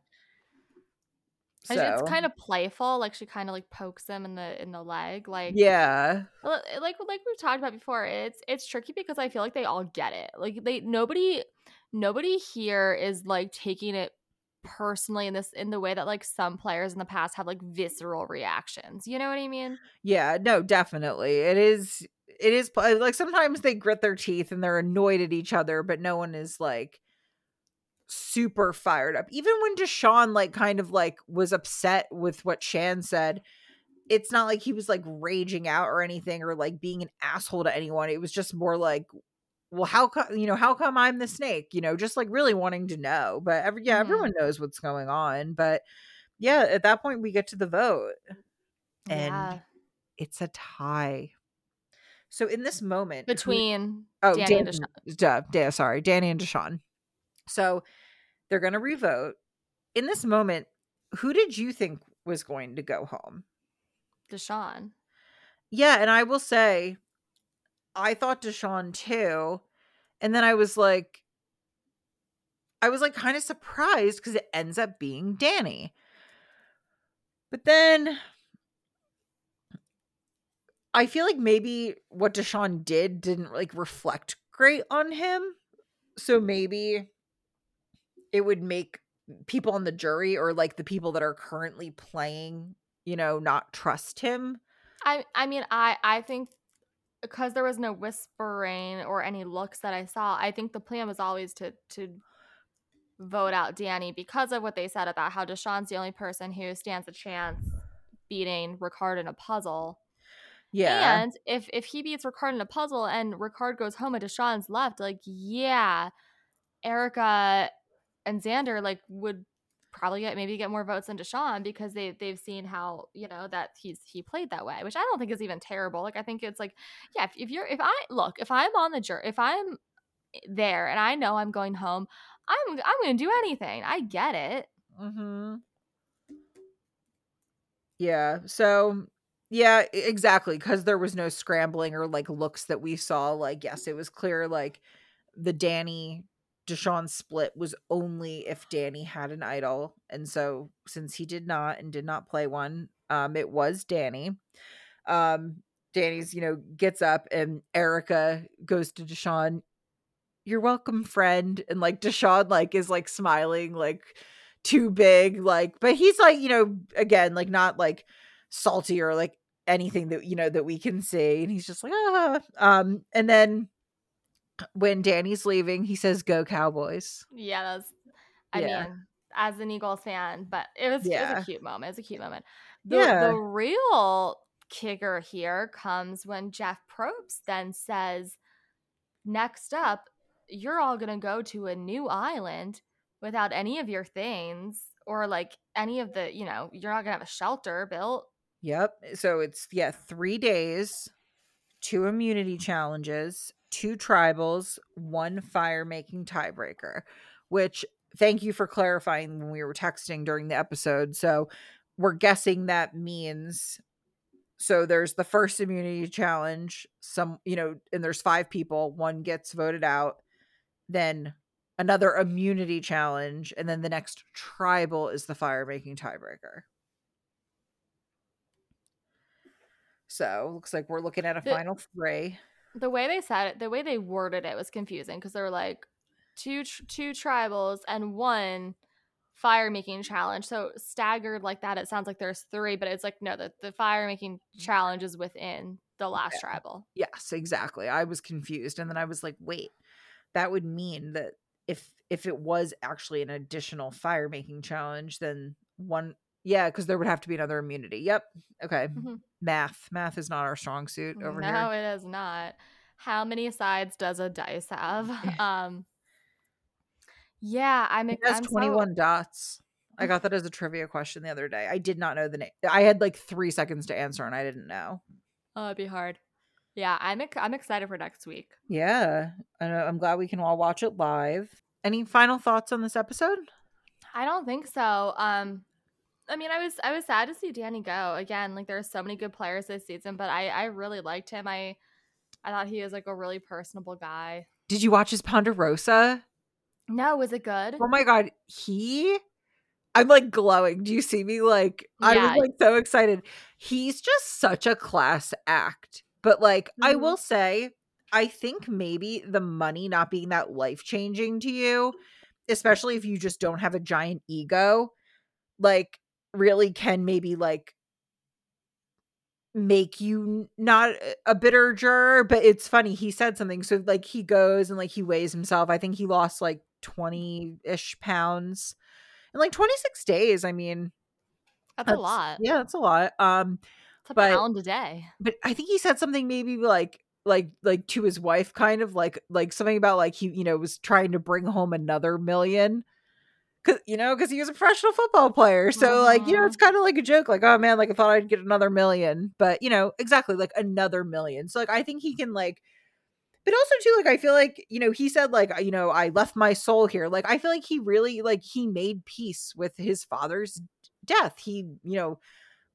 So, It's kind of playful. Like she kind of like pokes him in the in the leg. Like yeah. Like like we've talked about before, it's it's tricky because I feel like they all get it. Like they nobody nobody here is like taking it personally in this in the way that like some players in the past have like visceral reactions. You know what I mean? Yeah, no, definitely. It is it is like sometimes they grit their teeth and they're annoyed at each other, but no one is like super fired up. Even when Deshawn like kind of like was upset with what Shan said, it's not like he was like raging out or anything or like being an asshole to anyone. It was just more like well, how come you know, how come I'm the snake? You know, just like really wanting to know. But every yeah, Mhm. everyone knows what's going on. But yeah, at that point we get to the vote. And yeah. it's a tie. So in this moment, between oh, Danny and Dan- duh, sorry, Danny and Deshawn. So they're gonna revote. In this moment, who did you think was going to go home? Deshawn. Yeah, and I will say, I thought Deshawn too, and then I was like, I was like kind of surprised because it ends up being Danny. But then I feel like maybe what Deshawn did didn't like reflect great on him. So maybe it would make people on the jury or like the people that are currently playing, you know, not trust him. I I mean I I think because there was no whispering or any looks that I saw, I think the plan was always to to vote out Danny because of what they said about how Deshawn's the only person who stands a chance beating Ricard in a puzzle. Yeah. And if if he beats Ricard in a puzzle and Ricard goes home and Deshawn's left, like yeah, Erica and Xander like would probably get maybe get more votes than Deshawn because they they've seen how you know that he's he played that way, which I don't think is even terrible. Like I think it's like yeah, if, if you're if I look if I'm on the jury if I'm there and I know I'm going home, I'm I'm gonna do anything. I get it. Mm-hmm. Yeah. So yeah, exactly. Because there was no scrambling or like looks that we saw. Like, yes, it was clear like the Danny Deshawn split was only if Danny had an idol. And so since he did not and did not play one, um, it was Danny. Um, Danny's, you know, gets up and Erica goes to Deshawn, You're welcome, friend. And like Deshawn like is like smiling, like too big, like, but he's like, you know, again, like not like salty or like anything that you know that we can see. And he's just like, ah. Um, and then when Danny's leaving, he says, Go Cowboys. Yeah, that's. I Yeah. mean, as an Eagles fan, but it was it was a cute moment. It was a cute moment. The, Yeah. the real kicker here comes when Jeff Probst then says, "Next up, you're all gonna go to a new island without any of your things." Or like any of the, you know, you're not gonna have a shelter built. Yep. So it's yeah, three days, two immunity challenges, two tribals, one fire making tiebreaker. Which thank you for clarifying when we were texting during the episode. So we're guessing that means so there's the first immunity challenge, some you know, and there's five people, one gets voted out, then another immunity challenge, and then the next tribal is the fire making tiebreaker. So looks like we're looking at a final three. The way they said it, the way they worded it was confusing because they were like two tr- two tribals and one fire making challenge. So staggered like that, it sounds like there's three, but it's like no, the the fire making mm-hmm. challenge is within the last Yeah. tribal. Yes, exactly. I was confused, and then I was like, wait, that would mean that if if it was actually an additional fire making challenge, then one, yeah, because there would have to be another immunity. Yep. Okay. Mhm. Math, math is not our strong suit over no, here. No, it is not. How many sides does a dice have? um Yeah, I'm It has I'm so- twenty one dots. I got that as a trivia question the other day. I did not know the name. I had like three seconds to answer, and I didn't know. Oh, it'd be hard. Yeah, I'm ex- I'm excited for next week. Yeah, I know. I'm glad we can all watch it live. Any final thoughts on this episode? I don't think so. Um I mean, I was I was sad to see Danny go. Again, like there are so many good players this season, but I I really liked him. I I thought he was like a really personable guy. Did you watch his Ponderosa? No, was it good? Oh my god, he I'm like glowing. Do you see me like I Yeah. was like so excited. He's just such a class act. But like I Mhm. will say I think maybe the money not being that life-changing to you, especially if you just don't have a giant ego, like really can maybe like make you not a- bitter juror but it's funny he said something so like he goes and like he weighs himself i think he lost like 20-ish pounds in like 26 days i mean That's a lot. yeah that's a lot um It's a but- pound a day. but i think he said something maybe like like like to his wife kind of like like something about like he you know was trying to bring home another million Cause you know, because he was a professional football player. So like, you know, Mhm. it's kind of like a joke, like, oh man, like I thought I'd get another million. But you know, exactly like another million. So like I think he can like but also too, like I feel like, you know, he said like, you know, I left my soul here. Like I feel like he really like he made peace with his father's death. He, you know,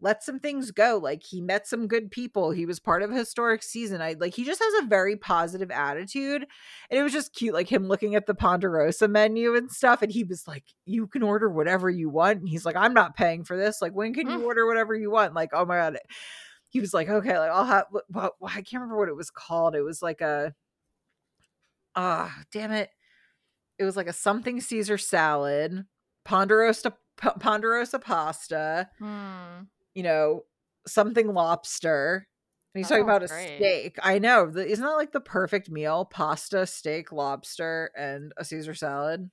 let some things go. Like he met some good people. He was part of a historic season. I like he just has a very positive attitude. And it was just cute, like him looking at the Ponderosa menu and stuff. And he was like, You can order whatever you want. And he's like, I'm not paying for this. Like, when can you Mm. order whatever you want? Like, oh my god. He was like, Okay, like I'll have well, I can't remember what it was called. It was like a ah, damn it. It was like a something Caesar salad, Ponderosa Ponderosa pasta Hmm. You know, something lobster. And he's That talking oh, about a steak. I know. The, isn't that like the perfect meal? Pasta, steak, lobster, and a Caesar salad.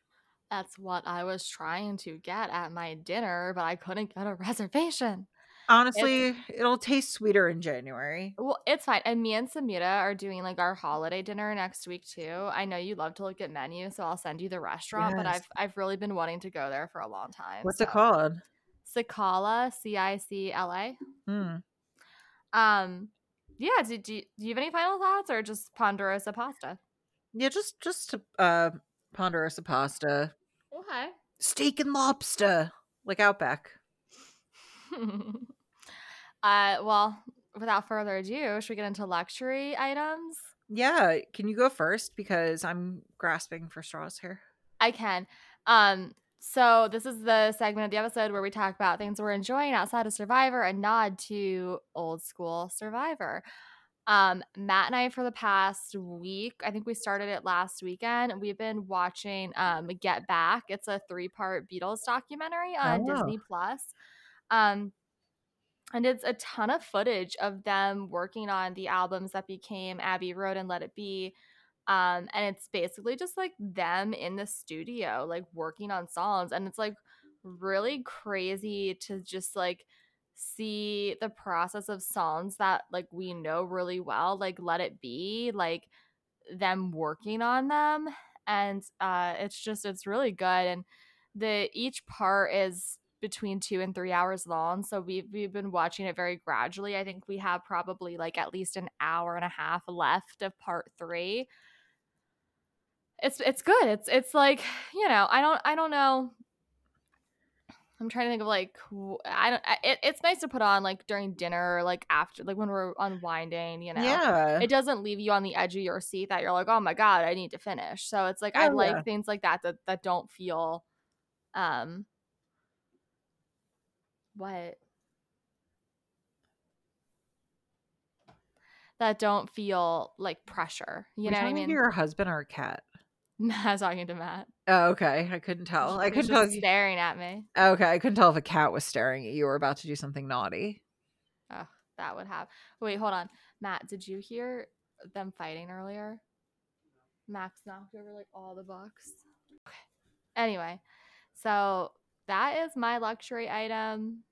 That's what I was trying to get at my dinner, but I couldn't get a reservation. Honestly, it'll taste sweeter in January. Well, it's fine. And me and Samita are doing like our holiday dinner next week too. I know you love to look at menus, so I'll send you the restaurant. But I've I've really been wanting to go there for a long time. What's so. it called? Cicala, C I C L A. Hmm. Um, yeah. Do, do, you- do you have any final thoughts, or just Ponderosa pasta? Yeah, just just uh Ponderosa pasta, Okay. steak and lobster, like Outback. uh, well, without further ado, should we get into luxury items? Yeah, can you go first because I'm grasping for straws here. I can. Um, so this is the segment of the episode where we talk about things we're enjoying outside of Survivor, a nod to old school Survivor. Um, Matt and I, for the past week, I think we started it last weekend. We've been watching um, Get Back. It's a three part Beatles documentary on Oh. Disney Plus. Um, and it's a ton of footage of them working on the albums that became Abbey Road and Let It Be. Um, and it's basically just like them in the studio, like working on songs. And it's like really crazy to just like see the process of songs that like we know really well, like Let It Be, like them working on them. And uh it's just it's really good. And the each part is between two and three hours long. So we've we've been watching it very gradually. I think we have probably like at least an hour and a half left of part three. It's it's good. It's it's like you know I don't I don't know. I'm trying to think of like I don't. It, it's nice to put on like during dinner, or, like after, like when we're unwinding. You know, Yeah. it doesn't leave you on the edge of your seat that you're like, oh my god, I need to finish. So it's like I Oh, like yeah. things like that that that don't feel, um, what that don't feel like pressure. You Were know what I mean? Your husband or a cat? Matt's talking to Matt. Oh, okay. I couldn't tell. I couldn't just tell. You, staring at me. okay, I couldn't tell if a cat was staring at you or about to do something naughty. Oh, that would have. Wait, hold on, Matt. Did you hear them fighting earlier? Max knocked over like all the books. Okay. Anyway, so that is my luxury item.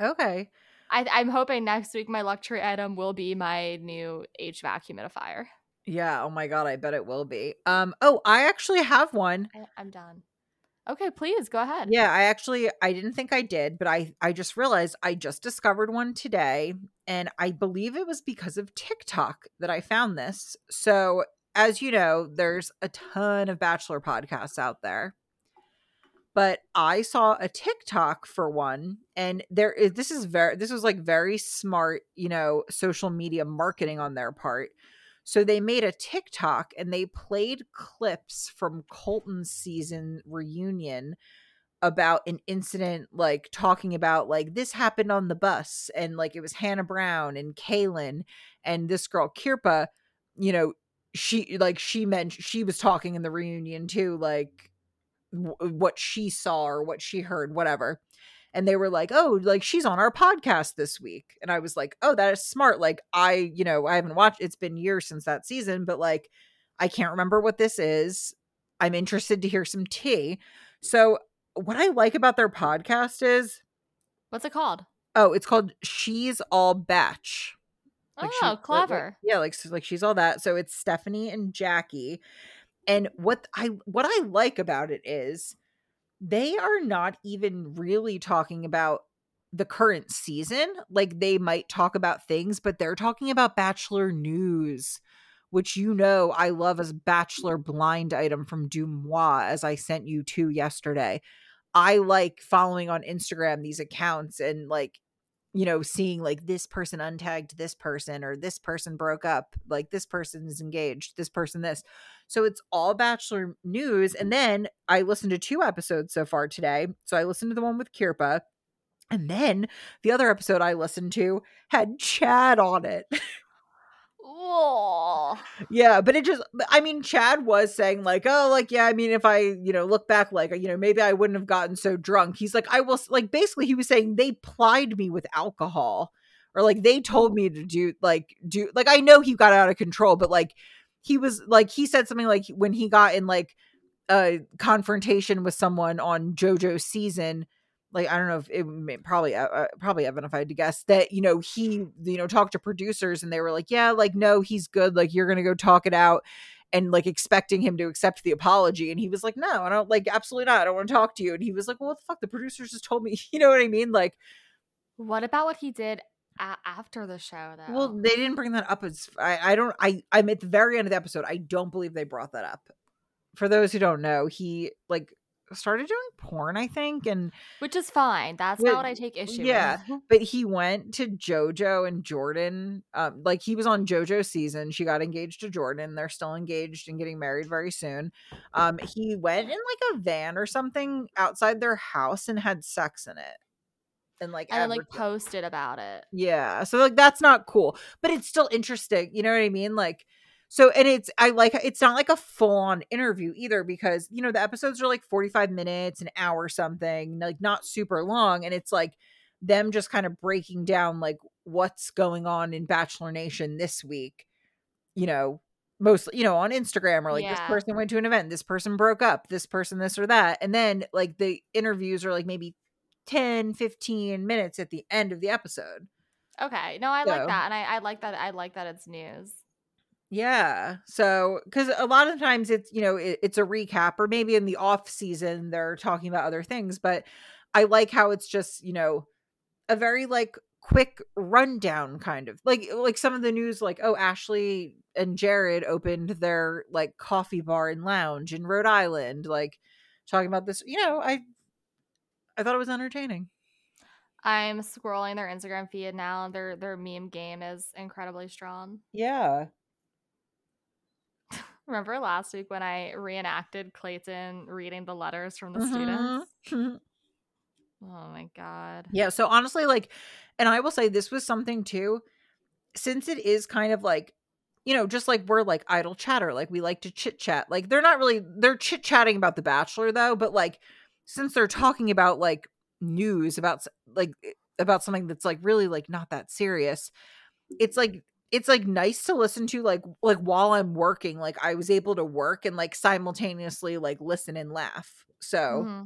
Okay. I, I'm hoping next week my luxury item will be my new HVAC humidifier. Yeah. Oh my god. I bet it will be. Um. Oh, I actually have one. I, I'm done. Okay, please go ahead. Yeah. I actually I didn't think I did, but I I just realized I just discovered one today, and I believe it was because of TikTok that I found this. So as you know, there's a ton of bachelor podcasts out there. But I saw a TikTok for one, and there is this is very this was like very smart, you know, social media marketing on their part. So they made a TikTok and they played clips from Colton's season reunion about an incident, like talking about like this happened on the bus, and like it was Hannah Brown and Caelynn and this girl Kirpa, you know, she like she meant she was talking in the reunion too, like w- what she saw or what she heard, whatever. And they were like, "Oh, like she's on our podcast this week." And I was like, "Oh, that is smart." Like I, you know, I haven't watched it's been years since that season, but like I can't remember what this is. I'm interested to hear some tea. So, what I like about their podcast is What's it called? oh, it's called She's All Batch. oh, she- like- like- clever. yeah, like so, like she's all that. So it's Stephanie and Jackie. And what I what I like about it is they are not even really talking about the current season. Like they might talk about things, but they're talking about Bachelor news, which you know I love as Bachelor blind item from DeuxMoi, as I sent you to yesterday. I like following on Instagram these accounts and like you know, seeing like this person untagged this person or this person broke up, like this person is engaged, this person this. So it's all Bachelor news. And mm-hmm. then I listened to two episodes so far today. So I listened to the one with Kirpa. And then the other episode I listened to had Chad on it. Yeah, but it just I mean Chad was saying like, "Oh, like yeah, I mean if I, you know, look back like, you know, maybe I wouldn't have gotten so drunk." He's like, "I will like basically he was saying they plied me with alcohol or like they told me to do like do like I know he got out of control, but like he was like he said something like when he got in like a confrontation with someone on JoJo season, like I don't know if it may, probably uh, uh, probably Evan if I had to guess that you know he you know talked to producers and they were like yeah like no he's good like you're gonna go talk it out and like expecting him to accept the apology and he was like no I don't like absolutely not I don't want to talk to you and he was like well what the fuck the producers just told me you know what I mean like what about what he did a- after the show though? well they didn't bring that up as I I don't I I'm at the very end of the episode I don't believe they brought that up. For those who don't know he like started doing porn, I think, and which is fine. That's with, not what I take issue. Yeah, but he went to JoJo and Jordan. Um, like he was on JoJo season. She got engaged to Jordan. They're still engaged and getting married very soon. Um, he went in like a van or something outside their house and had sex in it. And like and like posted about it. Yeah. So like that's not cool. But it's still interesting. You know what I mean? Like so, and it's, I like, it's not like a full on interview either because, you know, the episodes are like 45 minutes, an hour something, like not super long. And it's like them just kind of breaking down like what's going on in Bachelor Nation this week, you know, mostly, you know, on Instagram or like yeah. this person went to an event, this person broke up, this person, this or that. And then like the interviews are like maybe 10, 15 minutes at the end of the episode. Okay. No, I so. like that. And I, I like that. I like that it's news. Yeah. So, because a lot of times it's, you know, it, it's a recap, or maybe in the off season they're talking about other things, but I like how it's just, you know, a very like quick rundown kind of like like some of the news like oh ashley and jared opened their like coffee bar and lounge in rhode island like talking about this you know i i thought it was entertaining i'm scrolling their instagram feed now their their meme game is incredibly strong yeah Remember last week when I reenacted Clayton reading the letters from the mm-hmm. students? oh my god. Yeah, so honestly like and I will say this was something too since it is kind of like you know, just like we're like idle chatter, like we like to chit chat. Like they're not really they're chit chatting about the Bachelor though, but like since they're talking about like news about like about something that's like really like not that serious, it's like it's like nice to listen to like like while I'm working like I was able to work and like simultaneously like listen and laugh. So mm-hmm.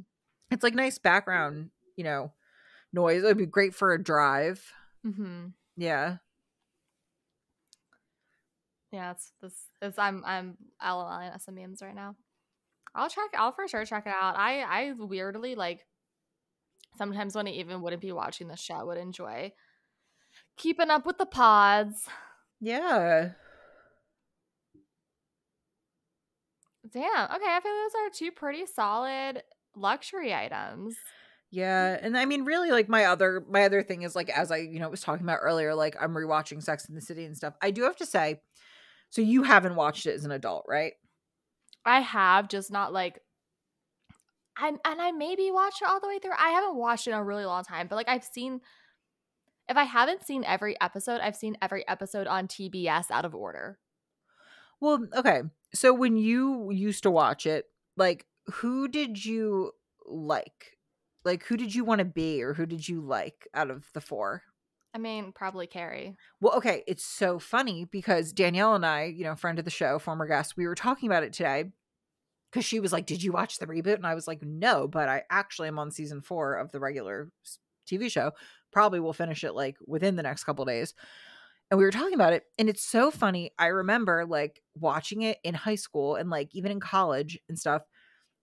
it's like nice background, you know, noise. It would be great for a drive. Mm-hmm. Yeah. Yeah, it's this is I'm I'm LOLing at some memes right now. I'll check I'll for sure check it out. I I weirdly like sometimes when I even wouldn't be watching the show would enjoy keeping up with the pods. Yeah. Damn. Okay, I feel those are two pretty solid luxury items. Yeah, and I mean really like my other my other thing is like as I, you know, was talking about earlier like I'm rewatching Sex in the City and stuff. I do have to say so you haven't watched it as an adult, right? I have, just not like and and I maybe watched it all the way through. I haven't watched it in a really long time, but like I've seen if I haven't seen every episode, I've seen every episode on TBS out of order. Well, okay. So when you used to watch it, like who did you like? Like who did you want to be or who did you like out of the four? I mean, probably Carrie. Well, okay, it's so funny because Danielle and I, you know, friend of the show, former guest, we were talking about it today because she was like, "Did you watch the reboot?" And I was like, "No, but I actually am on season 4 of the regular TV show, probably will finish it like within the next couple days. And we were talking about it, and it's so funny. I remember like watching it in high school and like even in college and stuff,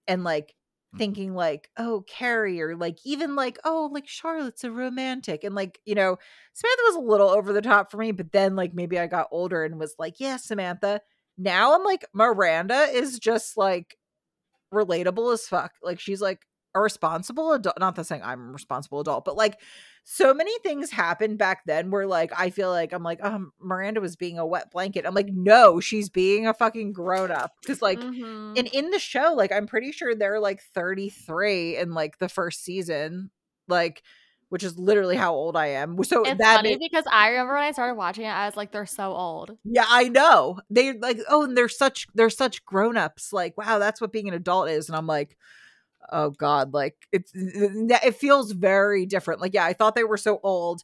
and like mm-hmm. thinking like, oh, Carrie, or like even like, oh, like Charlotte's a romantic. And like, you know, Samantha was a little over the top for me, but then like maybe I got older and was like, yeah, Samantha. Now I'm like, Miranda is just like relatable as fuck. Like she's like a responsible adult. Not that saying I'm a responsible adult, but like so many things happened back then where like I feel like I'm like, um, Miranda was being a wet blanket. I'm like, no, she's being a fucking grown up. Cause like Mhm. and in the show, like I'm pretty sure they're like 33 in like the first season, like which is literally how old I am. So it's that funny made- because I remember when I started watching it, I was like, they're so old. yeah, I know. They're like oh, and they're such they're such grown-ups. Like, wow, that's what being an adult is. And I'm like, oh God, like it's it feels very different. Like, yeah, I thought they were so old.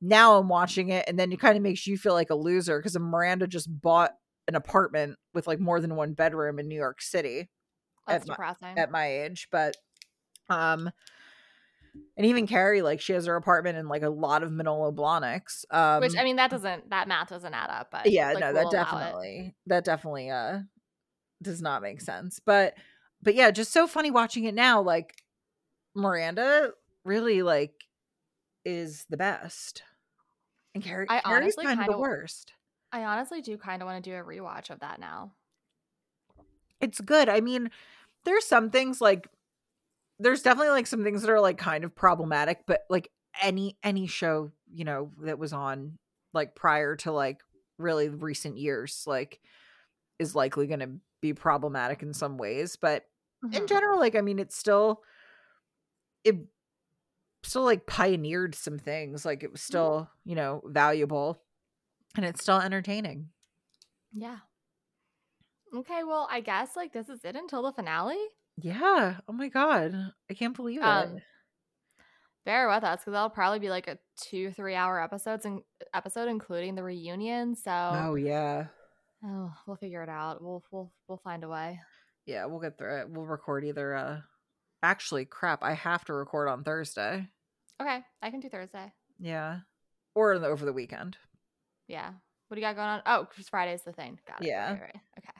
Now I'm watching it, and then it kind of makes you feel like a loser because Miranda just bought an apartment with like more than one bedroom in New York City That's At my- at my age. But um and even Carrie, like she has her apartment in like a lot of Manolo Blahniks. Um Which I mean, that doesn't that math doesn't add up. But yeah like, no we'll that definitely that definitely uh does not make sense but but yeah just so funny watching it now like miranda really like is the best. And Carrie, I Carrie's honestly kind of the worst. I honestly do kind of want to do a rewatch of that now. it's good. I mean there's some things like there's definitely like some things that are like kind of problematic but like any any show you know that was on like prior to like really recent years like is likely going to be problematic in some ways but in Mhm. general like i mean it's still it still like pioneered some things like it was still you know valuable and it's still entertaining Yeah. Okay, well, I guess like this is it until the finale. yeah oh my god i can't believe it Um, bear with us because that'll probably be like a two, three hour episodes and episode including the reunion. So oh yeah oh, we'll figure it out. We'll we'll we'll find a way. Yeah we'll get through it we'll record either uh actually crap i have to record on thursday Okay, I can do Thursday. yeah or the- over the weekend Yeah. What do you got going on? Oh, because Friday's the thing. Got it. Yeah. Right, right. Okay.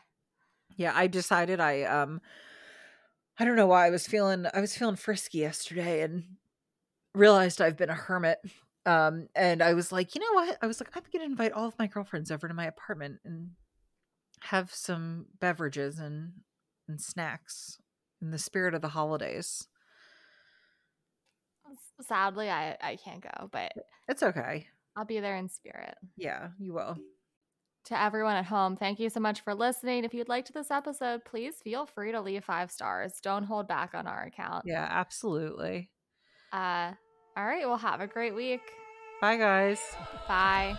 yeah i decided i um i don't know why i was feeling i was feeling frisky yesterday and realized i've been a hermit um and i was like you know what i was like i'm gonna invite all of my girlfriends over to my apartment and have some beverages and and snacks in the spirit of the holidays Sadly, I I can't go, but it's okay I'll be there in spirit. yeah you will To everyone at home, thank you so much for listening. If you'd like to this episode, please feel free to leave five stars. Don't hold back on our account. yeah absolutely Uh, all right. Well, have a great week. bye guys Bye.